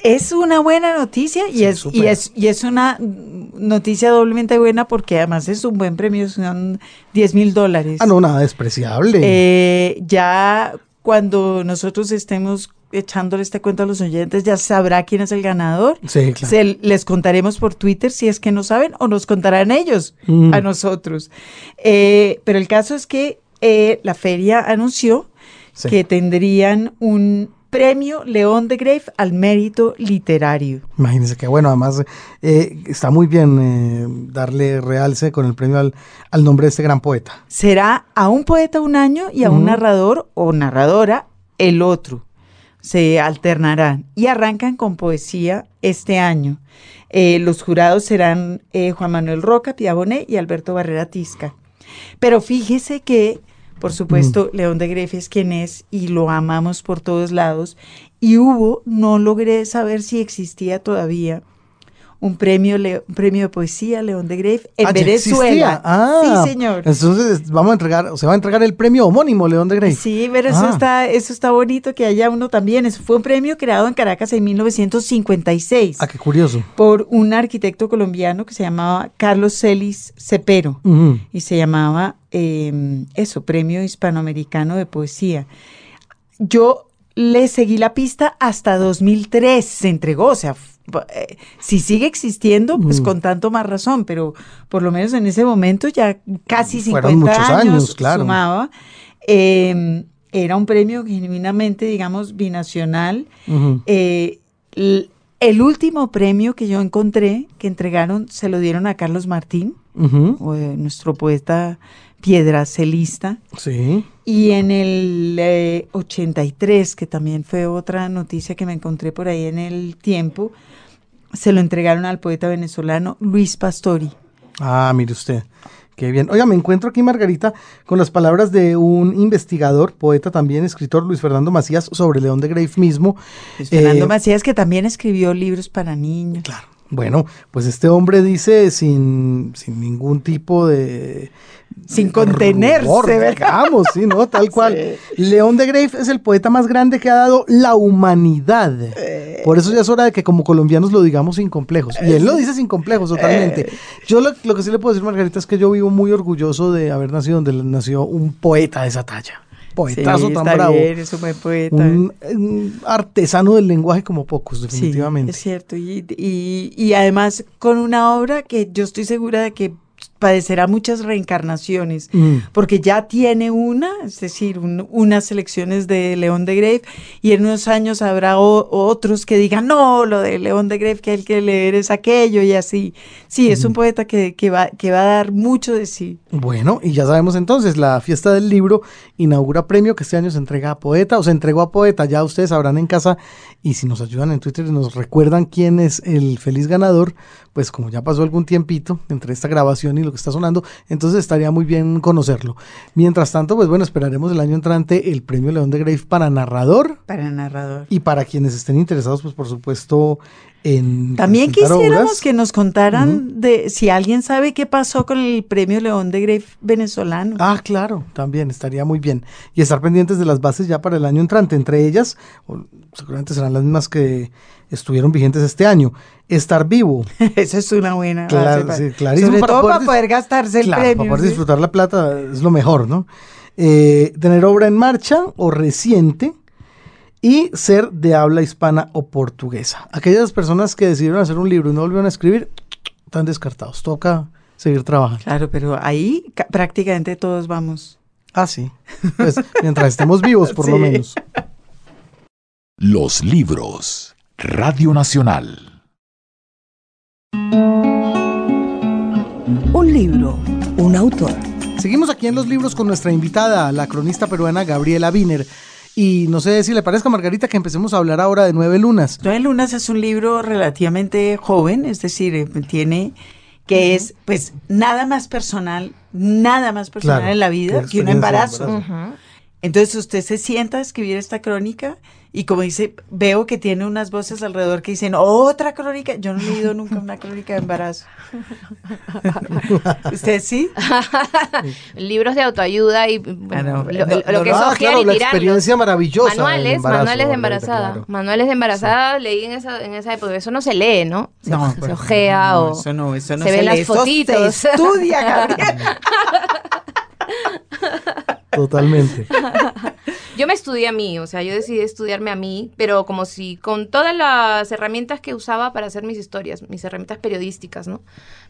Es una buena noticia y, es, y, es, y es una noticia doblemente buena porque además es un buen premio, son 10 mil dólares. Ah, no, nada despreciable. Eh, ya cuando nosotros estemos echándole este cuento a los oyentes, ya sabrá quién es el ganador. Sí, claro. les contaremos por Twitter si es que no saben o nos contarán ellos mm. a nosotros. Eh, pero el caso es que eh, la feria anunció que tendrían un premio León de Grave al mérito literario. Imagínense que bueno, además eh, está muy bien darle realce con el premio al, al, nombre de este gran poeta. Será a un poeta un año y a un narrador o narradora el otro se alternarán y arrancan con poesía este año. Eh, los jurados serán eh, Juan Manuel Roca, Piaboné y Alberto Barrera Tisca. Pero fíjese que Por supuesto, León de Greff es quien es y lo amamos por todos lados. Y hubo, no logré saber si existía todavía, un premio, un premio de poesía León de Greif en Ah, Venezuela. Ah, sí, señor. Entonces vamos a entregar, o se va a entregar el premio homónimo León de Grey. Sí, pero eso Ah. está, eso está bonito que haya uno también. Eso fue un premio creado en Caracas en 1956 Ah, qué curioso. por un arquitecto colombiano que se llamaba Carlos Celis Cepero y se llamaba eh, eso, Premio Hispanoamericano de Poesía. Yo le seguí la pista hasta 2003, se entregó, o sea, si sigue existiendo, pues Mm. con tanto más razón, pero por lo menos en ese momento ya casi 50 Fueron muchos años, años, claro. sumaba. Eh, era un premio genuinamente, digamos, binacional. Eh, el último premio que yo encontré que entregaron se lo dieron a Carlos Martín, eh, nuestro poeta piedracelista. Sí. Y en el eh, 83, que también fue otra noticia que me encontré por ahí en el tiempo, se lo entregaron al poeta venezolano Luis Pastori. Ah, mire usted. Qué bien. Oiga, me encuentro aquí, Margarita, con las palabras de un investigador, poeta también, escritor, Luis Fernando Macías, sobre León de Grave mismo. Luis Fernando Eh, Macías, que también escribió libros para niños. Claro. Bueno, pues este hombre dice sin, sin ningún tipo de... Sin contenerse, rubor, digamos, sí, ¿no? Tal (laughs) cual. León de Grave es el poeta más grande que ha dado la humanidad. Eh. Por eso ya es hora de que como colombianos lo digamos sin complejos. Y él lo dice sin complejos, totalmente. Eh. Yo lo, lo que sí le puedo decir, Margarita, es que yo vivo muy orgulloso de haber nacido donde nació un poeta de esa talla. Poetazo Sí, tan bravo. bien, es un buen poeta. Un, un artesano del lenguaje como pocos, definitivamente. Sí, es cierto. Y, y, y además con una obra que yo estoy segura de que padecerá muchas reencarnaciones, Mm. porque ya tiene una, es decir, un- unas selecciones de León de Grave, y en unos años habrá o- otros que digan, no, lo de León de Grave que hay que leer es aquello y así. Sí, es un poeta que, que, va, que va a dar mucho de sí. Bueno, y ya sabemos entonces, la fiesta del libro inaugura premio que este año se entrega a poeta o se entregó a poeta, ya ustedes sabrán en casa y si nos ayudan en Twitter y nos recuerdan quién es el feliz ganador, pues como ya pasó algún tiempito entre esta grabación y lo que está sonando, entonces estaría muy bien conocerlo. Mientras tanto, pues bueno, esperaremos el año entrante el premio León de Grave para narrador Para narrador. y para quienes estén interesados, pues por supuesto en... También quisiéramos que nos contaran de si alguien sabe qué pasó con el premio León de Grave venezolano. Ah, claro, también estaría muy bien. Y estar pendientes de las bases ya para el año entrante. Entre ellas, seguramente serán las mismas que estuvieron vigentes este año. Estar vivo. (laughs) Eso es una buena Claro, base sí, clarísimo, Sobre para todo poder para poder gastarse el claro, premio. para poder ¿sí? disfrutar la plata es lo mejor, ¿no? Eh, tener obra en marcha o reciente y ser de habla hispana o portuguesa. Aquellas personas que decidieron hacer un libro y no volvieron a escribir, están descartados. Toca seguir trabajando. Claro, pero ahí ca- prácticamente todos vamos. Ah, sí. Pues mientras estemos vivos, por lo menos. Los libros. Radio Nacional. Un libro, un autor. Seguimos aquí en los libros con nuestra invitada, la cronista peruana Gabriela Wiener. Y no sé si le parezca, Margarita, que empecemos a hablar ahora de Nueve Lunas. Nueve Lunas es un libro relativamente joven, es decir, eh, tiene que es pues nada más personal, nada más personal Claro, en la vida que que un embarazo. Entonces usted se sienta a escribir esta crónica y como dice, veo que tiene unas voces alrededor que dicen, otra crónica. Yo no he leído nunca una crónica de embarazo. (laughs) ¿Usted sí? (laughs) Libros de autoayuda y bueno, Ah, no. lo, No, lo que no, es claro, y la experiencia maravillosa Manuales, embarazo, manuales de embarazada. claro. Manuales de embarazada leí en esa, en esa época. Eso no se lee, ¿no? Se, No, se pues, ojea no, o eso no, eso no se ven lee, las eso fotitos. Se estudia, Gabriel. (laughs) Totalmente. Yo me estudié a mí, o sea, yo decidí estudiarme a mí, pero como si con todas las herramientas que usaba para hacer mis historias, mis herramientas periodísticas, ¿no?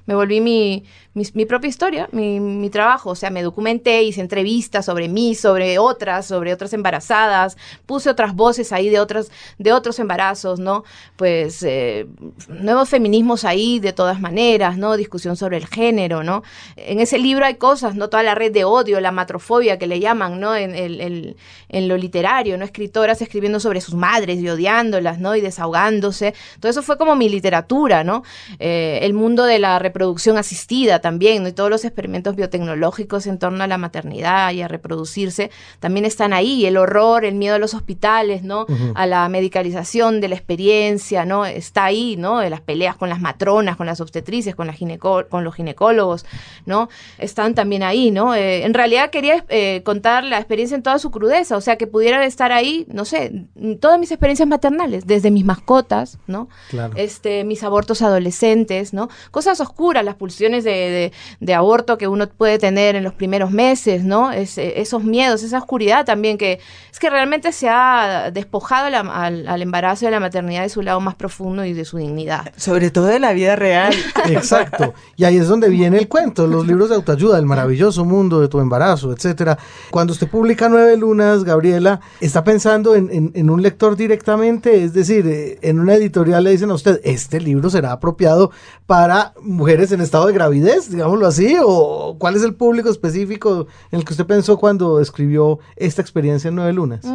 Me volví mi, mi, propia historia, mi, mi trabajo, o sea, me documenté, hice entrevistas sobre mí, sobre otras, sobre otras embarazadas, puse otras voces ahí de otras, de otros embarazos, ¿no? Pues eh, nuevos feminismos ahí de todas maneras, ¿no? Discusión sobre el género, ¿no? En ese libro hay cosas, ¿no? Toda la red de odio, la matrofobia que le llaman, ¿no? En el, el- en lo literario, ¿no? Escritoras escribiendo sobre sus madres y odiándolas, ¿no? Y desahogándose. Todo eso fue como mi literatura, ¿no? Eh, el mundo de la reproducción asistida también, ¿no? Y todos los experimentos biotecnológicos en torno a la maternidad y a reproducirse también están ahí. El horror, el miedo a los hospitales, ¿no? A la medicalización de la experiencia, ¿no? Está ahí, ¿no? De las peleas con las matronas, con las obstetrices, con, la con los ginecólogos, ¿no? Están también ahí, ¿no? Eh, en realidad quería eh, contar la experiencia en toda su crudeza, o sea, que pudiera estar ahí, no sé, todas mis experiencias maternales, desde mis mascotas, ¿no? Este, mis abortos adolescentes, ¿no? Cosas oscuras, las pulsiones de, aborto que uno puede tener en los primeros meses, ¿no? esos miedos, esa oscuridad también que es que realmente se ha despojado al, al, embarazo y a la maternidad de su lado más profundo y de su dignidad. Sobre todo de la vida real. (laughs) Exacto. Y ahí es donde viene el cuento, los libros de autoayuda, el maravilloso mundo de tu embarazo, etcétera. Cuando usted publica Nueve Lunas, Gabriela, ¿está pensando en, un lector directamente? Es decir, eh, en una editorial le dicen a usted, este libro será apropiado para mujeres en estado de gravidez, digámoslo así, o cuál es el público específico en el que usted pensó cuando escribió esta experiencia en Nueve Lunas.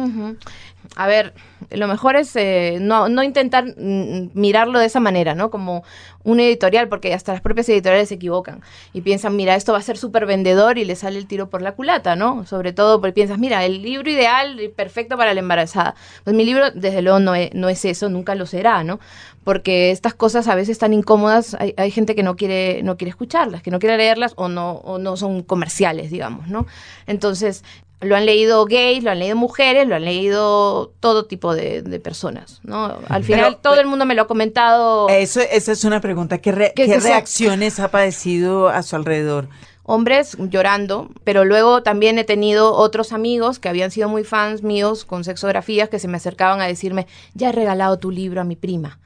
A ver, lo mejor es eh, no, no, intentar mm, mirarlo de esa manera, ¿no? Como un editorial, porque hasta las propias editoriales se equivocan y piensan, mira, esto va a ser súper vendedor y le sale el tiro por la culata, ¿no? Sobre todo porque piensas, mira, el libro ideal y perfecto para la embarazada. Pues mi libro, desde luego, no es, no es eso, nunca lo será, ¿no? Porque estas cosas a veces tan incómodas, hay, hay gente que no quiere, no quiere escucharlas, que no quiere leerlas o no, o no son comerciales, digamos, ¿no? Entonces, lo han leído gays, lo han leído mujeres, lo han leído todo tipo de, personas, ¿no? Al final todo el mundo me lo ha comentado. Eso, esa es una pregunta. ¿Qué, reacciones ha padecido a su alrededor? Hombres llorando, pero luego también he tenido otros amigos que habían sido muy fans míos con sexografías que se me acercaban a decirme, ya he regalado tu libro a mi prima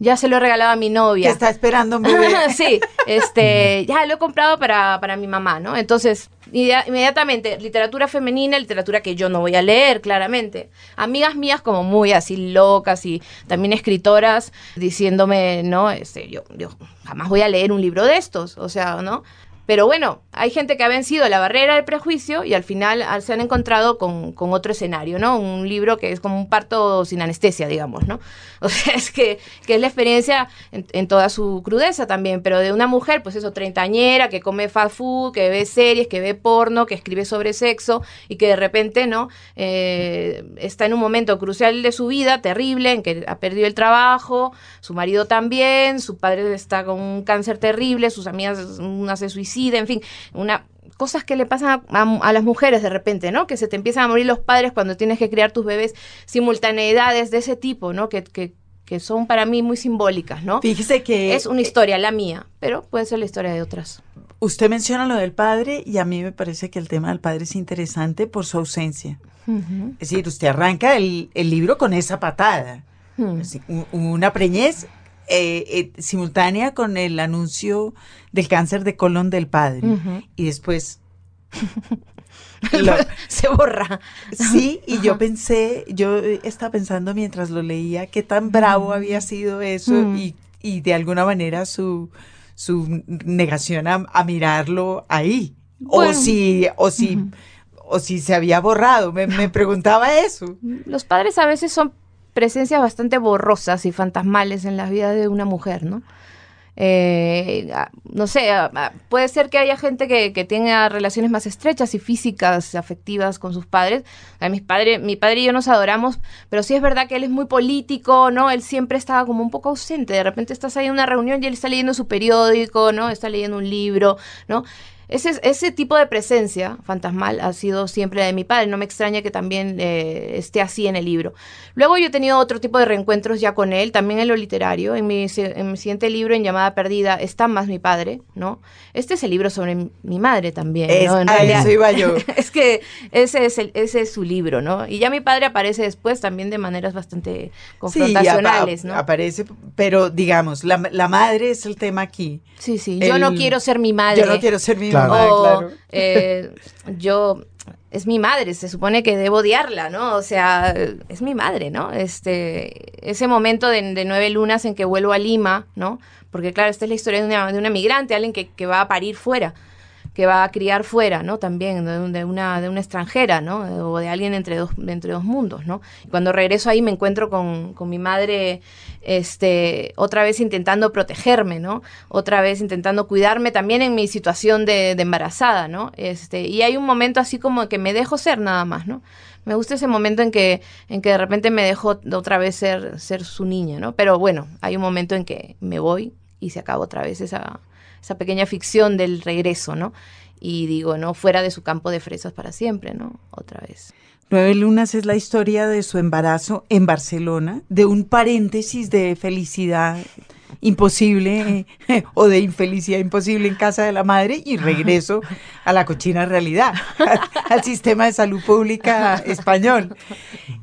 ya se lo he regalado a mi novia. Que está esperando un bebé. (laughs) sí, este, ya lo he comprado para, para mi mamá, ¿no? Entonces, inmediatamente, literatura femenina, literatura que yo no voy a leer, claramente. Amigas mías como muy así locas y también escritoras diciéndome, no, este, yo, yo jamás voy a leer un libro de estos, o sea, ¿no? Pero bueno, hay gente que ha vencido la barrera del prejuicio y al final se han encontrado con, otro escenario, ¿no? Un libro que es como un parto sin anestesia, digamos, ¿no? (laughs) O sea, es que, es la experiencia en, toda su crudeza también, pero de una mujer, pues eso, treintañera, que come fast food, que ve series, que ve porno, que escribe sobre sexo y que de repente, ¿no? Eh, está en un momento crucial de su vida, terrible, en que ha perdido el trabajo, su marido también, su padre está con un cáncer terrible, sus amigas, una se suicida en fin, una cosas que le pasan a, las mujeres de repente, ¿no? Que se te empiezan a morir los padres cuando tienes que criar tus bebés, simultaneidades de ese tipo, ¿no? Que, que, que son para mí muy simbólicas, ¿no? Fíjese que... Es una historia, la mía, pero puede ser la historia de otras. Usted menciona lo del padre y a mí me parece que el tema del padre es interesante por su ausencia. Es decir, usted arranca el, libro con esa patada. una preñez eh, eh, simultánea con el anuncio del cáncer de colon del padre. Y después (laughs) se borra. Sí, y yo pensé, yo estaba pensando mientras lo leía, qué tan bravo había sido eso y, y, de alguna manera su, su negación a, mirarlo ahí. O si, o si, o si se había borrado. Me, me preguntaba eso. Los padres a veces son presencias bastante borrosas y fantasmales en la vida de una mujer, ¿no? Eh, no sé, puede ser que haya gente que, tenga relaciones más estrechas y físicas, afectivas con sus padres. A mis padres, mi padre y yo nos adoramos, pero sí es verdad que él es muy político, ¿no? Él siempre estaba como un poco ausente. De repente estás ahí en una reunión y él está leyendo su periódico, ¿no? Está leyendo un libro, ¿no? Ese, ese tipo de presencia fantasmal ha sido siempre de mi padre. No me extraña que también eh, esté así en el libro. Luego yo he tenido otro tipo de reencuentros ya con él, también en lo literario. En mi, en mi siguiente libro, en Llamada Perdida, está más mi padre, ¿no? Este es el libro sobre mi madre también, ¿no? En realidad, eso iba yo. (laughs) es que ese es, el, ese es su libro, ¿no? Y ya mi padre aparece después también de maneras bastante confrontacionales, ¿no? Aparece, pero digamos, la, la, madre es el tema aquí. Sí, sí. Yo no quiero ser mi madre. Yo no quiero ser mi madre o, eh, yo, es mi madre, se supone que debo odiarla, ¿no? O sea, es mi madre, ¿no? Este, ese momento de, nueve lunas en que vuelvo a Lima, ¿no? Porque claro, esta es la historia de una, de una migrante, alguien que, que va a parir fuera que va a criar fuera, ¿no? También de, una, de una extranjera, ¿no? O de alguien entre dos, entre dos mundos, ¿no? Cuando regreso ahí me encuentro con, con mi madre, este, otra vez intentando protegerme, ¿no? Otra vez intentando cuidarme también en mi situación de, de embarazada, ¿no? Este, y hay un momento así como que me dejo ser nada más, ¿no? me gusta ese momento en que, en que de repente me dejo otra vez ser, ser su niña, ¿no? Pero bueno, hay un momento en que me voy y se acaba otra vez esa, esa pequeña ficción del regreso, ¿no? Y digo, ¿no? Fuera de su campo de fresas para siempre, ¿no? Otra vez. Nueve Lunas es la historia de su embarazo en Barcelona, de un paréntesis de felicidad imposible (laughs) o de infelicidad imposible en casa de la madre y regreso a la cochina realidad, (laughs) al, sistema de salud pública español.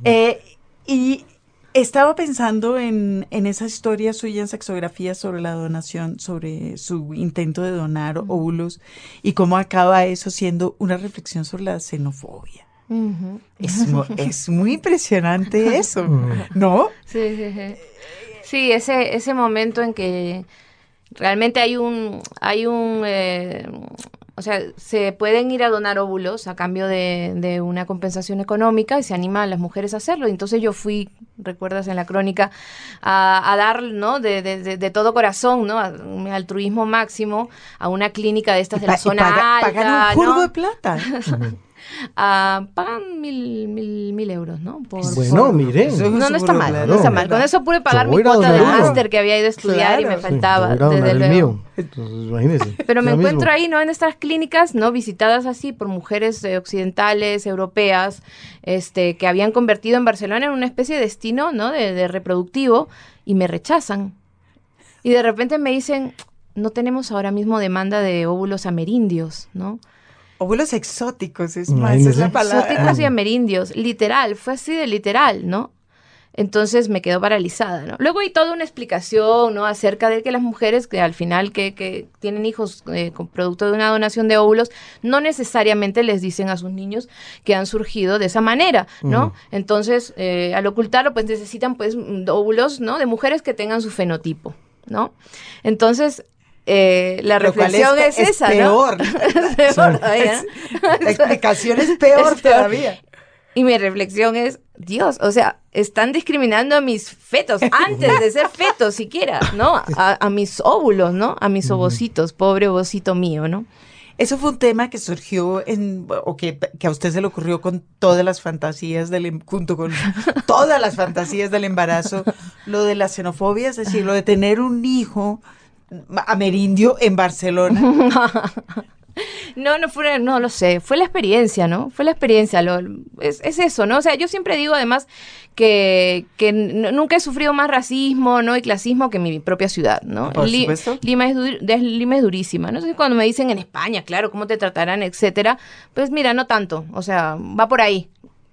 Eh, y estaba pensando en, en esa historia suya en sexografía sobre la donación, sobre su intento de donar óvulos y cómo acaba eso siendo una reflexión sobre la xenofobia. es, es, muy impresionante (laughs) eso, ¿no? Sí, sí, sí. Sí, ese, ese momento en que realmente hay un, hay un, eh, o sea, se pueden ir a donar óvulos a cambio de, de, una compensación económica y se anima a las mujeres a hacerlo. Entonces yo fui, recuerdas en la crónica, a, dar, ¿no? De, de, de, todo corazón, ¿no? A, un altruismo máximo a una clínica de estas de la zona alta. un ¿no? de plata. Uh, pagan mil, mil, mil euros, ¿no? Por, bueno, mire. No, no está mal, no está mal. Con eso pude pagar mi cuota de máster que había ido a estudiar y me faltaba, desde luego. Entonces, (laughs) Pero me encuentro ahí, ¿no? En estas clínicas, ¿no? Visitadas así por mujeres eh, occidentales, europeas, este, que habían convertido en Barcelona en una especie de destino, ¿no? De, de reproductivo y me rechazan. Y de repente me dicen, no tenemos ahora mismo demanda de óvulos amerindios, ¿no? Óvulos exóticos, es más, es la palabra. Exóticos y amerindios, literal, fue así de literal, ¿no? Entonces me quedo paralizada, ¿no? Luego hay toda una explicación, ¿no? Acerca de que las mujeres que al final que, que tienen hijos eh, con producto de una donación de óvulos, no necesariamente les dicen a sus niños que han surgido de esa manera, ¿no? Entonces, eh, al ocultarlo, pues necesitan pues óvulos, ¿no? De mujeres que tengan su fenotipo, ¿no? Entonces, eh, la reflexión es, esa, peor. ¿no? (laughs) es peor todavía. la explicación es peor, todavía. Y mi reflexión es, Dios, o sea, están discriminando a mis fetos antes de ser fetos siquiera, ¿no? A, mis óvulos, ¿no? A mis ovocitos, pobre ovocito mío, ¿no? Eso fue un tema que surgió en, o que, que, a usted se le ocurrió con todas las fantasías del, em, junto con todas las fantasías del embarazo, lo de la xenofobia, es decir, lo de tener un hijo amerindio en Barcelona? (laughs) No, no fue, no lo sé, fue la experiencia, ¿no? Fue la experiencia, lo, es, eso, ¿no? O sea, yo siempre digo además que, que nunca he sufrido más racismo, ¿no? Y clasismo que en mi propia ciudad, ¿no? Por Lima, es Lima es durísima, ¿no? Entonces cuando me dicen en España, claro, cómo te tratarán, etcétera, pues mira, no tanto, o sea, va por ahí,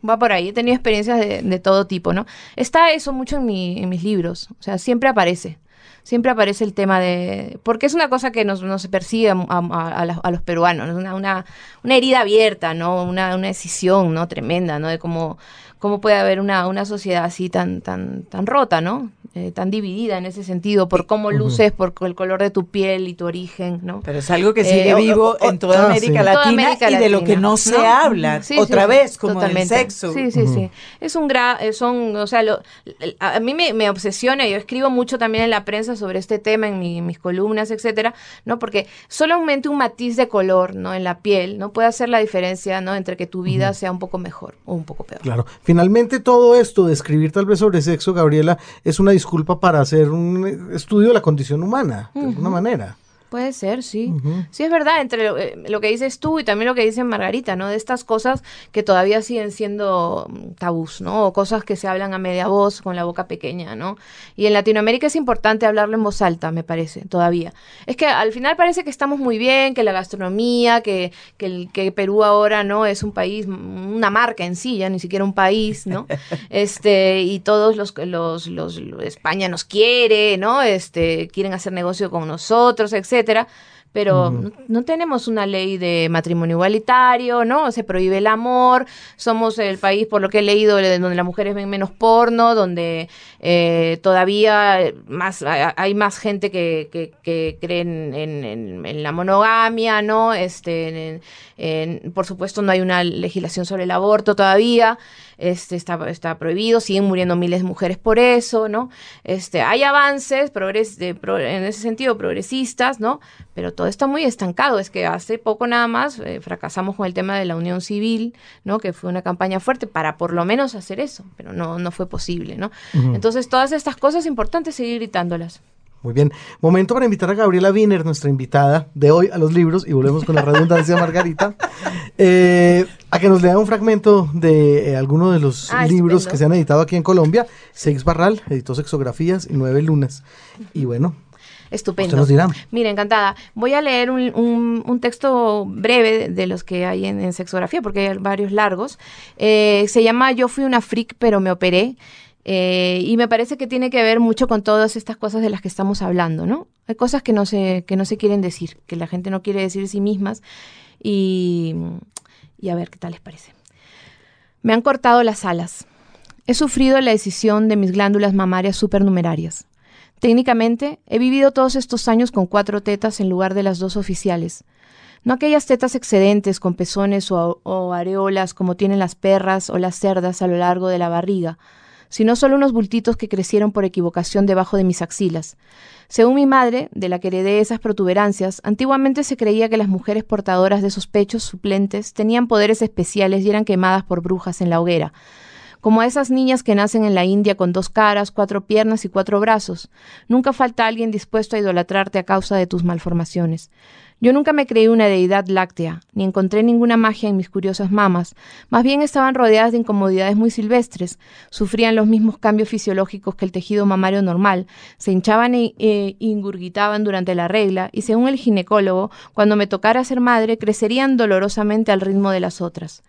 va por ahí. He tenido experiencias de, de, todo tipo, ¿no? Está eso mucho en, mi, en mis libros, o sea, siempre aparece siempre aparece el tema de... Porque es una cosa que nos, nos persigue a, a, los peruanos, una, una, una, herida abierta, ¿no? Una, una decisión, ¿no? Tremenda, ¿no? De cómo, cómo puede haber una, una sociedad así tan, tan, tan rota, ¿no? Eh, tan dividida en ese sentido, por cómo luces, por el color de tu piel y tu origen, ¿no? Pero es algo que sigue eh, vivo en toda, América, Latina y de lo que no, se habla, otra vez, como totalmente. sexo. Sí, sí, sí. Es un gran, eh, son, o sea, lo, a mí me, me, obsesiona, yo escribo mucho también en la prensa sobre este tema, en, mi, mis columnas, etcétera, ¿no? Porque solamente un matiz de color, ¿no? En la piel, ¿no? Puede hacer la diferencia, ¿no? Entre que tu vida sea un poco mejor o un poco peor. Claro. Finalmente, todo esto de escribir tal vez sobre sexo, Gabriela, es una disculpa para hacer un estudio de la condición humana, de alguna manera. Puede ser, sí. Sí, es verdad, entre eh, lo, que dices tú y también lo que dice Margarita, ¿no? De estas cosas que todavía siguen siendo mm, tabús, ¿no? O cosas que se hablan a media voz con la boca pequeña, ¿no? Y en Latinoamérica es importante hablarlo en voz alta, me parece, todavía. Es que al final parece que estamos muy bien, que la gastronomía, que, que, el, que Perú ahora, ¿no? Es un país, una marca en sí, ya ni siquiera un país, ¿no? (laughs) este, y todos los, los, los, España nos quiere, ¿no? Este, quieren hacer negocio con nosotros, etcétera pero no, tenemos una ley de matrimonio igualitario, ¿no? Se prohíbe el amor, somos el país, por lo que he leído, donde las mujeres ven menos porno, donde eh, todavía más hay más gente que, que, cree en, la monogamia, ¿no? Este, por supuesto, no hay una legislación sobre el aborto todavía este, está, está prohibido, siguen muriendo miles de mujeres por eso, ¿no? Este, hay avances progres de, en ese sentido progresistas, ¿no? Pero todo está muy estancado. Es que hace poco nada más eh, fracasamos con el tema de la unión civil, ¿no? Que fue una campaña fuerte para por lo menos hacer eso, pero no, no fue posible, ¿no? Entonces, todas estas cosas importantes seguir gritándolas. Muy bien. Momento para invitar a Gabriela Wiener, nuestra invitada de hoy a los libros, y volvemos con la redundancia Margarita, (laughs) eh, a que nos lea un fragmento de eh, alguno de los ah, libros que se han editado aquí en Colombia. Seix Barral editó Sexografías y Nueve Lunas. Y bueno, Estupendo. Nos dirá. Mira, encantada. Voy a leer un, texto breve de los que hay en, sexografía, porque hay varios largos. Eh, se llama Yo fui una freak, pero me operé. Eh, y me parece que tiene que ver mucho con todas estas cosas de las que estamos hablando, ¿no? Hay cosas que no se, que no se quieren decir, que la gente no quiere decir de sí mismas. Y, y a ver qué tal les parece. Me han cortado las alas. He sufrido la decisión de mis glándulas mamarias supernumerarias. Técnicamente, he vivido todos estos años con cuatro tetas en lugar de las dos oficiales. No aquellas tetas excedentes con pezones o areolas como tienen las perras o las cerdas a lo largo de la barriga, sino solo unos bultitos que crecieron por equivocación debajo de mis axilas. Según mi madre, de la que heredé esas protuberancias, antiguamente se creía que las mujeres portadoras de esos pechos suplentes tenían poderes especiales y eran quemadas por brujas en la hoguera como a esas niñas que nacen en la India con dos caras, cuatro piernas y cuatro brazos. Nunca falta alguien dispuesto a idolatrarte a causa de tus malformaciones. Yo nunca me creí una deidad láctea, ni encontré ninguna magia en mis curiosas mamas, más bien estaban rodeadas de incomodidades muy silvestres, sufrían los mismos cambios fisiológicos que el tejido mamario normal, se hinchaban e, e ingurgitaban durante la regla, y según el ginecólogo, cuando me tocara ser madre, crecerían dolorosamente al ritmo de las otras.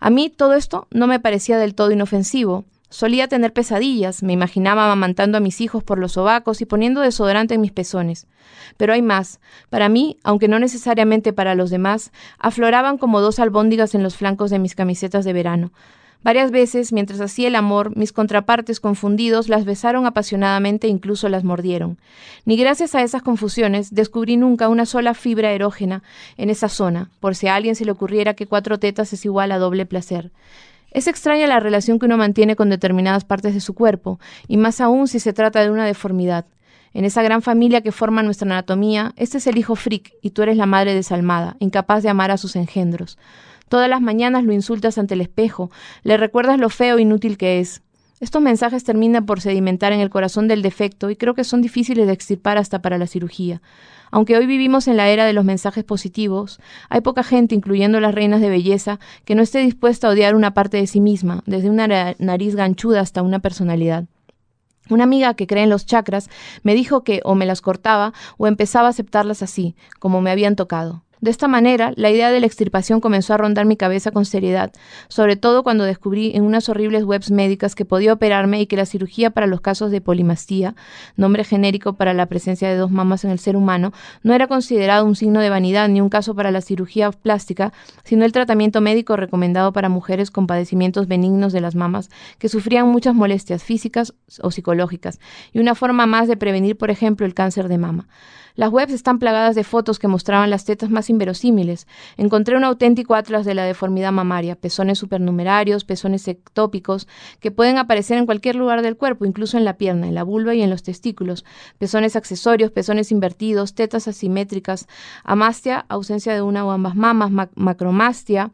A mí todo esto no me parecía del todo inofensivo. Solía tener pesadillas, me imaginaba amamantando a mis hijos por los sobacos y poniendo desodorante en mis pezones. Pero hay más. Para mí, aunque no necesariamente para los demás, afloraban como dos albóndigas en los flancos de mis camisetas de verano. Varias veces, mientras hacía el amor, mis contrapartes confundidos las besaron apasionadamente e incluso las mordieron. Ni gracias a esas confusiones descubrí nunca una sola fibra erógena en esa zona, por si a alguien se le ocurriera que cuatro tetas es igual a doble placer. Es extraña la relación que uno mantiene con determinadas partes de su cuerpo, y más aún si se trata de una deformidad. En esa gran familia que forma nuestra anatomía, este es el hijo freak y tú eres la madre desalmada, incapaz de amar a sus engendros. Todas las mañanas lo insultas ante el espejo, le recuerdas lo feo e inútil que es. Estos mensajes terminan por sedimentar en el corazón del defecto y creo que son difíciles de extirpar hasta para la cirugía. Aunque hoy vivimos en la era de los mensajes positivos, hay poca gente, incluyendo las reinas de belleza, que no esté dispuesta a odiar una parte de sí misma, desde una nariz ganchuda hasta una personalidad. Una amiga que cree en los chakras me dijo que o me las cortaba o empezaba a aceptarlas así, como me habían tocado. De esta manera, la idea de la extirpación comenzó a rondar mi cabeza con seriedad, sobre todo cuando descubrí en unas horribles webs médicas que podía operarme y que la cirugía para los casos de polimastía, nombre genérico para la presencia de dos mamas en el ser humano, no era considerado un signo de vanidad ni un caso para la cirugía plástica, sino el tratamiento médico recomendado para mujeres con padecimientos benignos de las mamas que sufrían muchas molestias físicas o psicológicas, y una forma más de prevenir, por ejemplo, el cáncer de mama. Las webs están plagadas de fotos que mostraban las tetas más inverosímiles. Encontré un auténtico atlas de la deformidad mamaria, pezones supernumerarios, pezones ectópicos, que pueden aparecer en cualquier lugar del cuerpo, incluso en la pierna, en la vulva y en los testículos, pezones accesorios, pezones invertidos, tetas asimétricas, amastia, ausencia de una o ambas mamas, macromastia,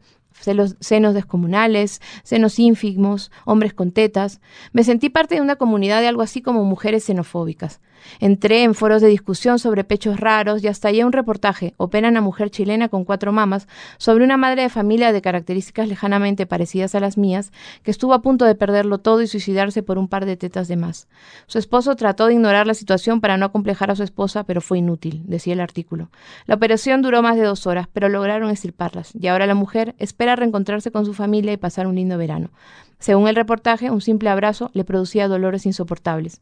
senos descomunales, senos ínfimos, hombres con tetas. Me sentí parte de una comunidad de algo así como mujeres xenofóbicas. Entré en foros de discusión sobre pechos raros y hasta hallé un reportaje, opera una mujer chilena con cuatro mamas, sobre una madre de familia de características lejanamente parecidas a las mías, que estuvo a punto de perderlo todo y suicidarse por un par de tetas de más. Su esposo trató de ignorar la situación para no acomplejar a su esposa, pero fue inútil, decía el artículo. La operación duró más de dos horas, pero lograron extirparlas, y ahora la mujer espera reencontrarse con su familia y pasar un lindo verano. Según el reportaje, un simple abrazo le producía dolores insoportables.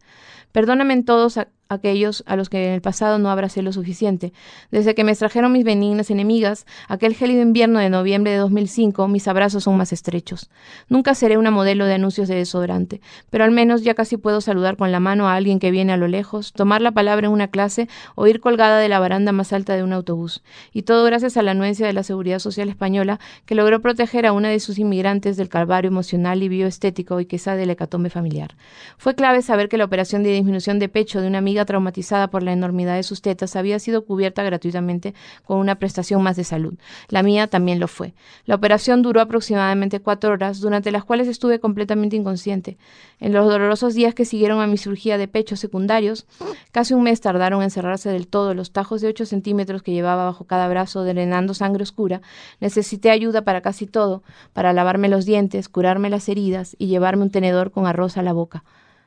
Perdóname en todos aquellos a los que en el pasado no abracé lo suficiente. Desde que me extrajeron mis benignas enemigas, aquel gélido invierno de noviembre de 2005, mis abrazos son más estrechos. Nunca seré una modelo de anuncios de desodorante, pero al menos ya casi puedo saludar con la mano a alguien que viene a lo lejos, tomar la palabra en una clase o ir colgada de la baranda más alta de un autobús. Y todo gracias a la anuencia de la Seguridad Social Española, que logró proteger a una de sus inmigrantes del calvario emocional y bioestético y quizá del hecatombe familiar. Fue clave saber que la operación de disminución de pecho de una amiga traumatizada por la enormidad de sus tetas había sido cubierta gratuitamente con una prestación más de salud. La mía también lo fue. La operación duró aproximadamente cuatro horas, durante las cuales estuve completamente inconsciente. En los dolorosos días que siguieron a mi cirugía de pecho secundarios, casi un mes tardaron en cerrarse del todo los tajos de 8 centímetros que llevaba bajo cada brazo, drenando sangre oscura. Necesité ayuda para casi todo, para lavarme los dientes, curarme las heridas y llevarme un tenedor con arroz a la boca.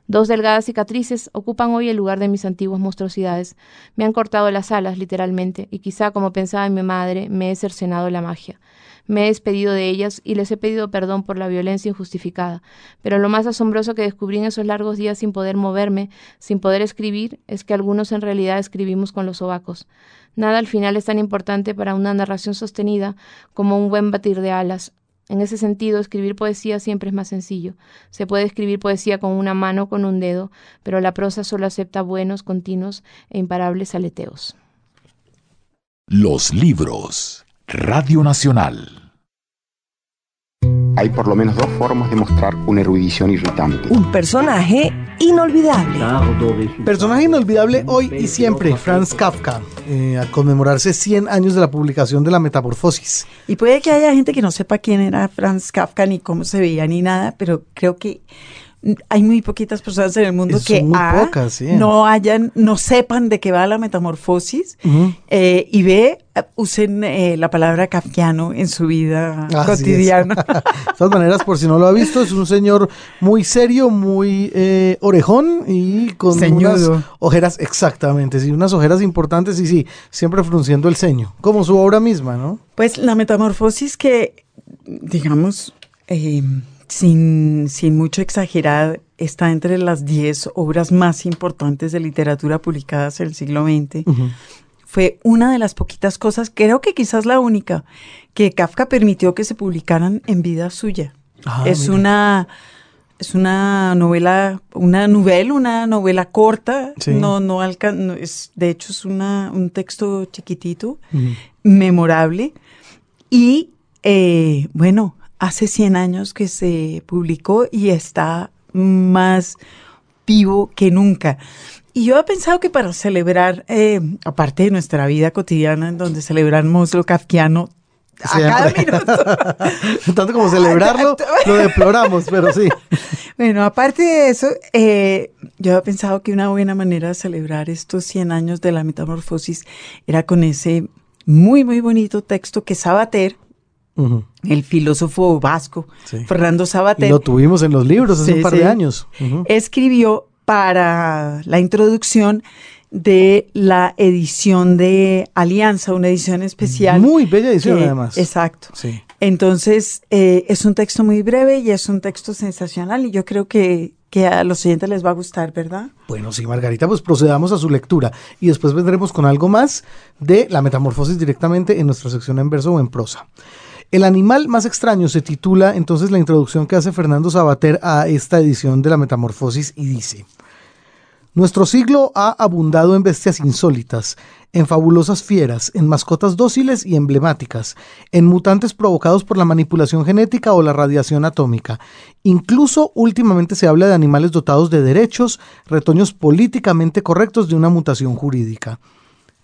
Dos delgadas cicatrices ocupan hoy el lugar de mis antiguas monstruosidades. Me han cortado las alas, literalmente, y quizá, como pensaba mi madre, me he cercenado la magia. Me he despedido de ellas y les he pedido perdón por la violencia injustificada. Pero lo más asombroso que descubrí en esos largos días sin poder moverme, sin poder escribir, es que algunos en realidad escribimos con los sobacos. Nada al final es tan importante para una narración sostenida como un buen batir de alas, en ese sentido, escribir poesía siempre es más sencillo. Se puede escribir poesía con una mano o con un dedo, pero la prosa solo acepta buenos, continuos e imparables aleteos. Los libros. Radio Nacional. Hay por lo menos dos formas de mostrar una erudición irritante. Un personaje inolvidable. Personaje inolvidable hoy y siempre, Franz Kafka, eh, a conmemorarse 100 años de la publicación de La Metamorfosis. Y puede que haya gente que no sepa quién era Franz Kafka ni cómo se veía ni nada, pero creo que hay muy poquitas personas en el mundo que no hayan, no sepan de qué va la metamorfosis eh, y ve, usen eh, la palabra kafkiano en su vida cotidiana. (laughs) de todas maneras, por si no lo ha visto, es un señor muy serio, muy eh, orejón y con unas ojeras, exactamente, sí, unas ojeras importantes y sí, siempre frunciendo el ceño, como su obra misma, ¿no? Pues la metamorfosis que, digamos, sin, sin mucho exagerar, está entre las 10 obras más importantes de literatura publicadas en el siglo XX. Fue una de las poquitas cosas, creo que quizás la única, que Kafka permitió que se publicaran en vida suya. Ah, es una es una novela, una novela, una novela corta, no, no, es, de hecho es una, un texto chiquitito, memorable, y eh, bueno, hace 100 años que se publicó y está más vivo que nunca. Y yo he pensado que para celebrar, eh, aparte de nuestra vida cotidiana, en donde celebramos lo kafkiano, a cada minuto. (laughs) Tanto como celebrarlo, (laughs) lo deploramos, pero sí. Bueno, aparte de eso, eh, yo he pensado que una buena manera de celebrar estos 100 años de la metamorfosis era con ese muy, muy bonito texto que Sabater, el filósofo vasco Fernando Sabater. lo tuvimos en los libros hace un par de años. Escribió para la introducción de la edición de Alianza, una edición especial. Muy bella edición, además. Exacto. Entonces, eh, es un texto muy breve y es un texto sensacional y yo creo que, que a los oyentes les va a gustar, ¿verdad? Bueno, sí, Margarita, pues procedamos a su lectura y después vendremos con algo más de la metamorfosis directamente en nuestra sección en verso o en prosa. El animal más extraño se titula entonces la introducción que hace Fernando Sabater a esta edición de la Metamorfosis y dice, Nuestro siglo ha abundado en bestias insólitas, en fabulosas fieras, en mascotas dóciles y emblemáticas, en mutantes provocados por la manipulación genética o la radiación atómica. Incluso últimamente se habla de animales dotados de derechos, retoños políticamente correctos de una mutación jurídica.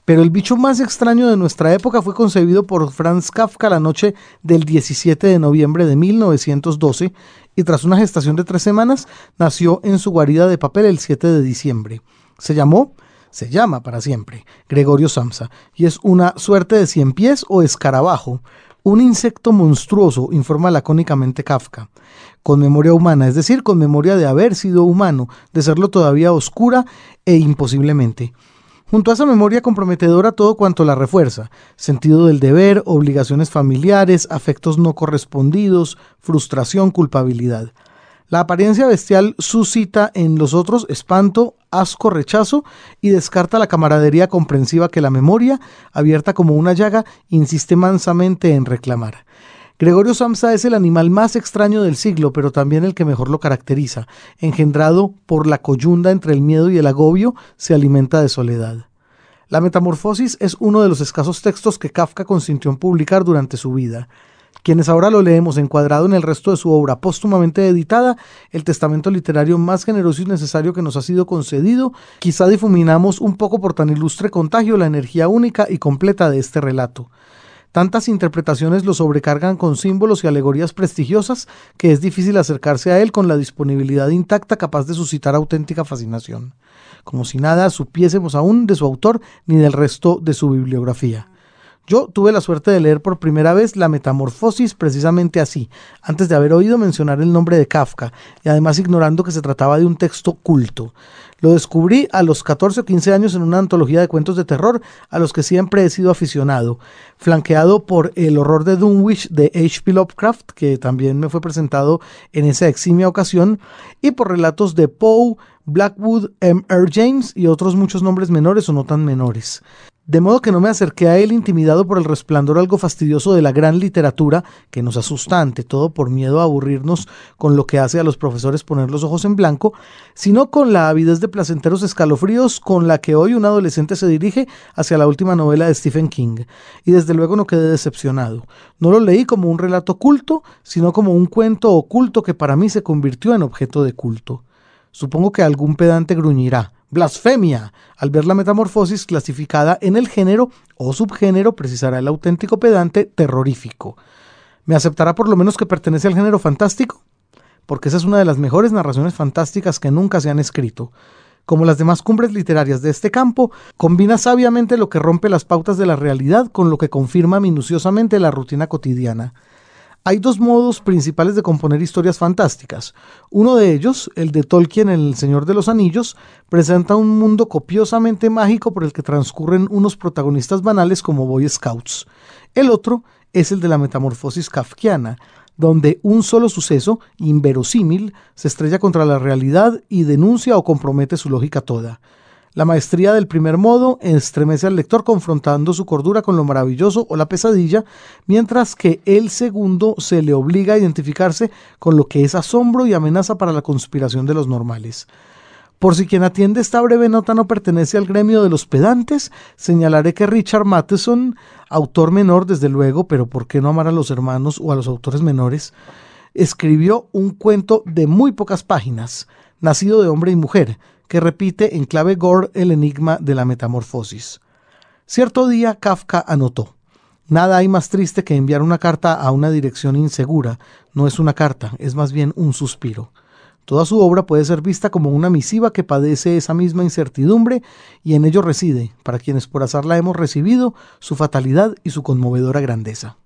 Pero el bicho más extraño de nuestra época fue concebido por Franz Kafka la noche del 17 de noviembre de 1912 y tras una gestación de tres semanas nació en su guarida de papel el 7 de diciembre. Se llamó, se llama para siempre, Gregorio Samsa y es una suerte de cien pies o escarabajo, un insecto monstruoso, informa lacónicamente Kafka, con memoria humana, es decir, con memoria de haber sido humano, de serlo todavía oscura e imposiblemente. Junto a esa memoria comprometedora todo cuanto la refuerza, sentido del deber, obligaciones familiares, afectos no correspondidos, frustración, culpabilidad. La apariencia bestial suscita en los otros espanto, asco, rechazo y descarta la camaradería comprensiva que la memoria, abierta como una llaga, insiste mansamente en reclamar. Gregorio Samsa es el animal más extraño del siglo, pero también el que mejor lo caracteriza. Engendrado por la coyunda entre el miedo y el agobio, se alimenta de soledad. La Metamorfosis es uno de los escasos textos que Kafka consintió en publicar durante su vida quienes ahora lo leemos encuadrado en el resto de su obra póstumamente editada, el testamento literario más generoso y necesario que nos ha sido concedido, quizá difuminamos un poco por tan ilustre contagio la energía única y completa de este relato. Tantas interpretaciones lo sobrecargan con símbolos y alegorías prestigiosas que es difícil acercarse a él con la disponibilidad intacta capaz de suscitar auténtica fascinación, como si nada supiésemos aún de su autor ni del resto de su bibliografía. Yo tuve la suerte de leer por primera vez La Metamorfosis precisamente así, antes de haber oído mencionar el nombre de Kafka, y además ignorando que se trataba de un texto culto. Lo descubrí a los 14 o 15 años en una antología de cuentos de terror a los que siempre he sido aficionado, flanqueado por El horror de Dunwich de H.P. Lovecraft, que también me fue presentado en esa eximia ocasión, y por relatos de Poe, Blackwood, M. R. James y otros muchos nombres menores o no tan menores de modo que no me acerqué a él intimidado por el resplandor algo fastidioso de la gran literatura, que nos asusta ante todo por miedo a aburrirnos con lo que hace a los profesores poner los ojos en blanco, sino con la avidez de placenteros escalofríos con la que hoy un adolescente se dirige hacia la última novela de Stephen King, y desde luego no quedé decepcionado. No lo leí como un relato culto, sino como un cuento oculto que para mí se convirtió en objeto de culto. Supongo que algún pedante gruñirá blasfemia. Al ver la metamorfosis clasificada en el género o subgénero, precisará el auténtico pedante terrorífico. ¿Me aceptará por lo menos que pertenece al género fantástico? Porque esa es una de las mejores narraciones fantásticas que nunca se han escrito. Como las demás cumbres literarias de este campo, combina sabiamente lo que rompe las pautas de la realidad con lo que confirma minuciosamente la rutina cotidiana. Hay dos modos principales de componer historias fantásticas. Uno de ellos, el de Tolkien en El Señor de los Anillos, presenta un mundo copiosamente mágico por el que transcurren unos protagonistas banales como Boy Scouts. El otro es el de la metamorfosis kafkiana, donde un solo suceso, inverosímil, se estrella contra la realidad y denuncia o compromete su lógica toda. La maestría del primer modo estremece al lector confrontando su cordura con lo maravilloso o la pesadilla, mientras que el segundo se le obliga a identificarse con lo que es asombro y amenaza para la conspiración de los normales. Por si quien atiende esta breve nota no pertenece al gremio de los pedantes, señalaré que Richard Matheson, autor menor desde luego, pero ¿por qué no amar a los hermanos o a los autores menores? escribió un cuento de muy pocas páginas, nacido de hombre y mujer, que repite en clave gore el enigma de la metamorfosis. Cierto día Kafka anotó, Nada hay más triste que enviar una carta a una dirección insegura. No es una carta, es más bien un suspiro. Toda su obra puede ser vista como una misiva que padece esa misma incertidumbre y en ello reside, para quienes por azar la hemos recibido, su fatalidad y su conmovedora grandeza.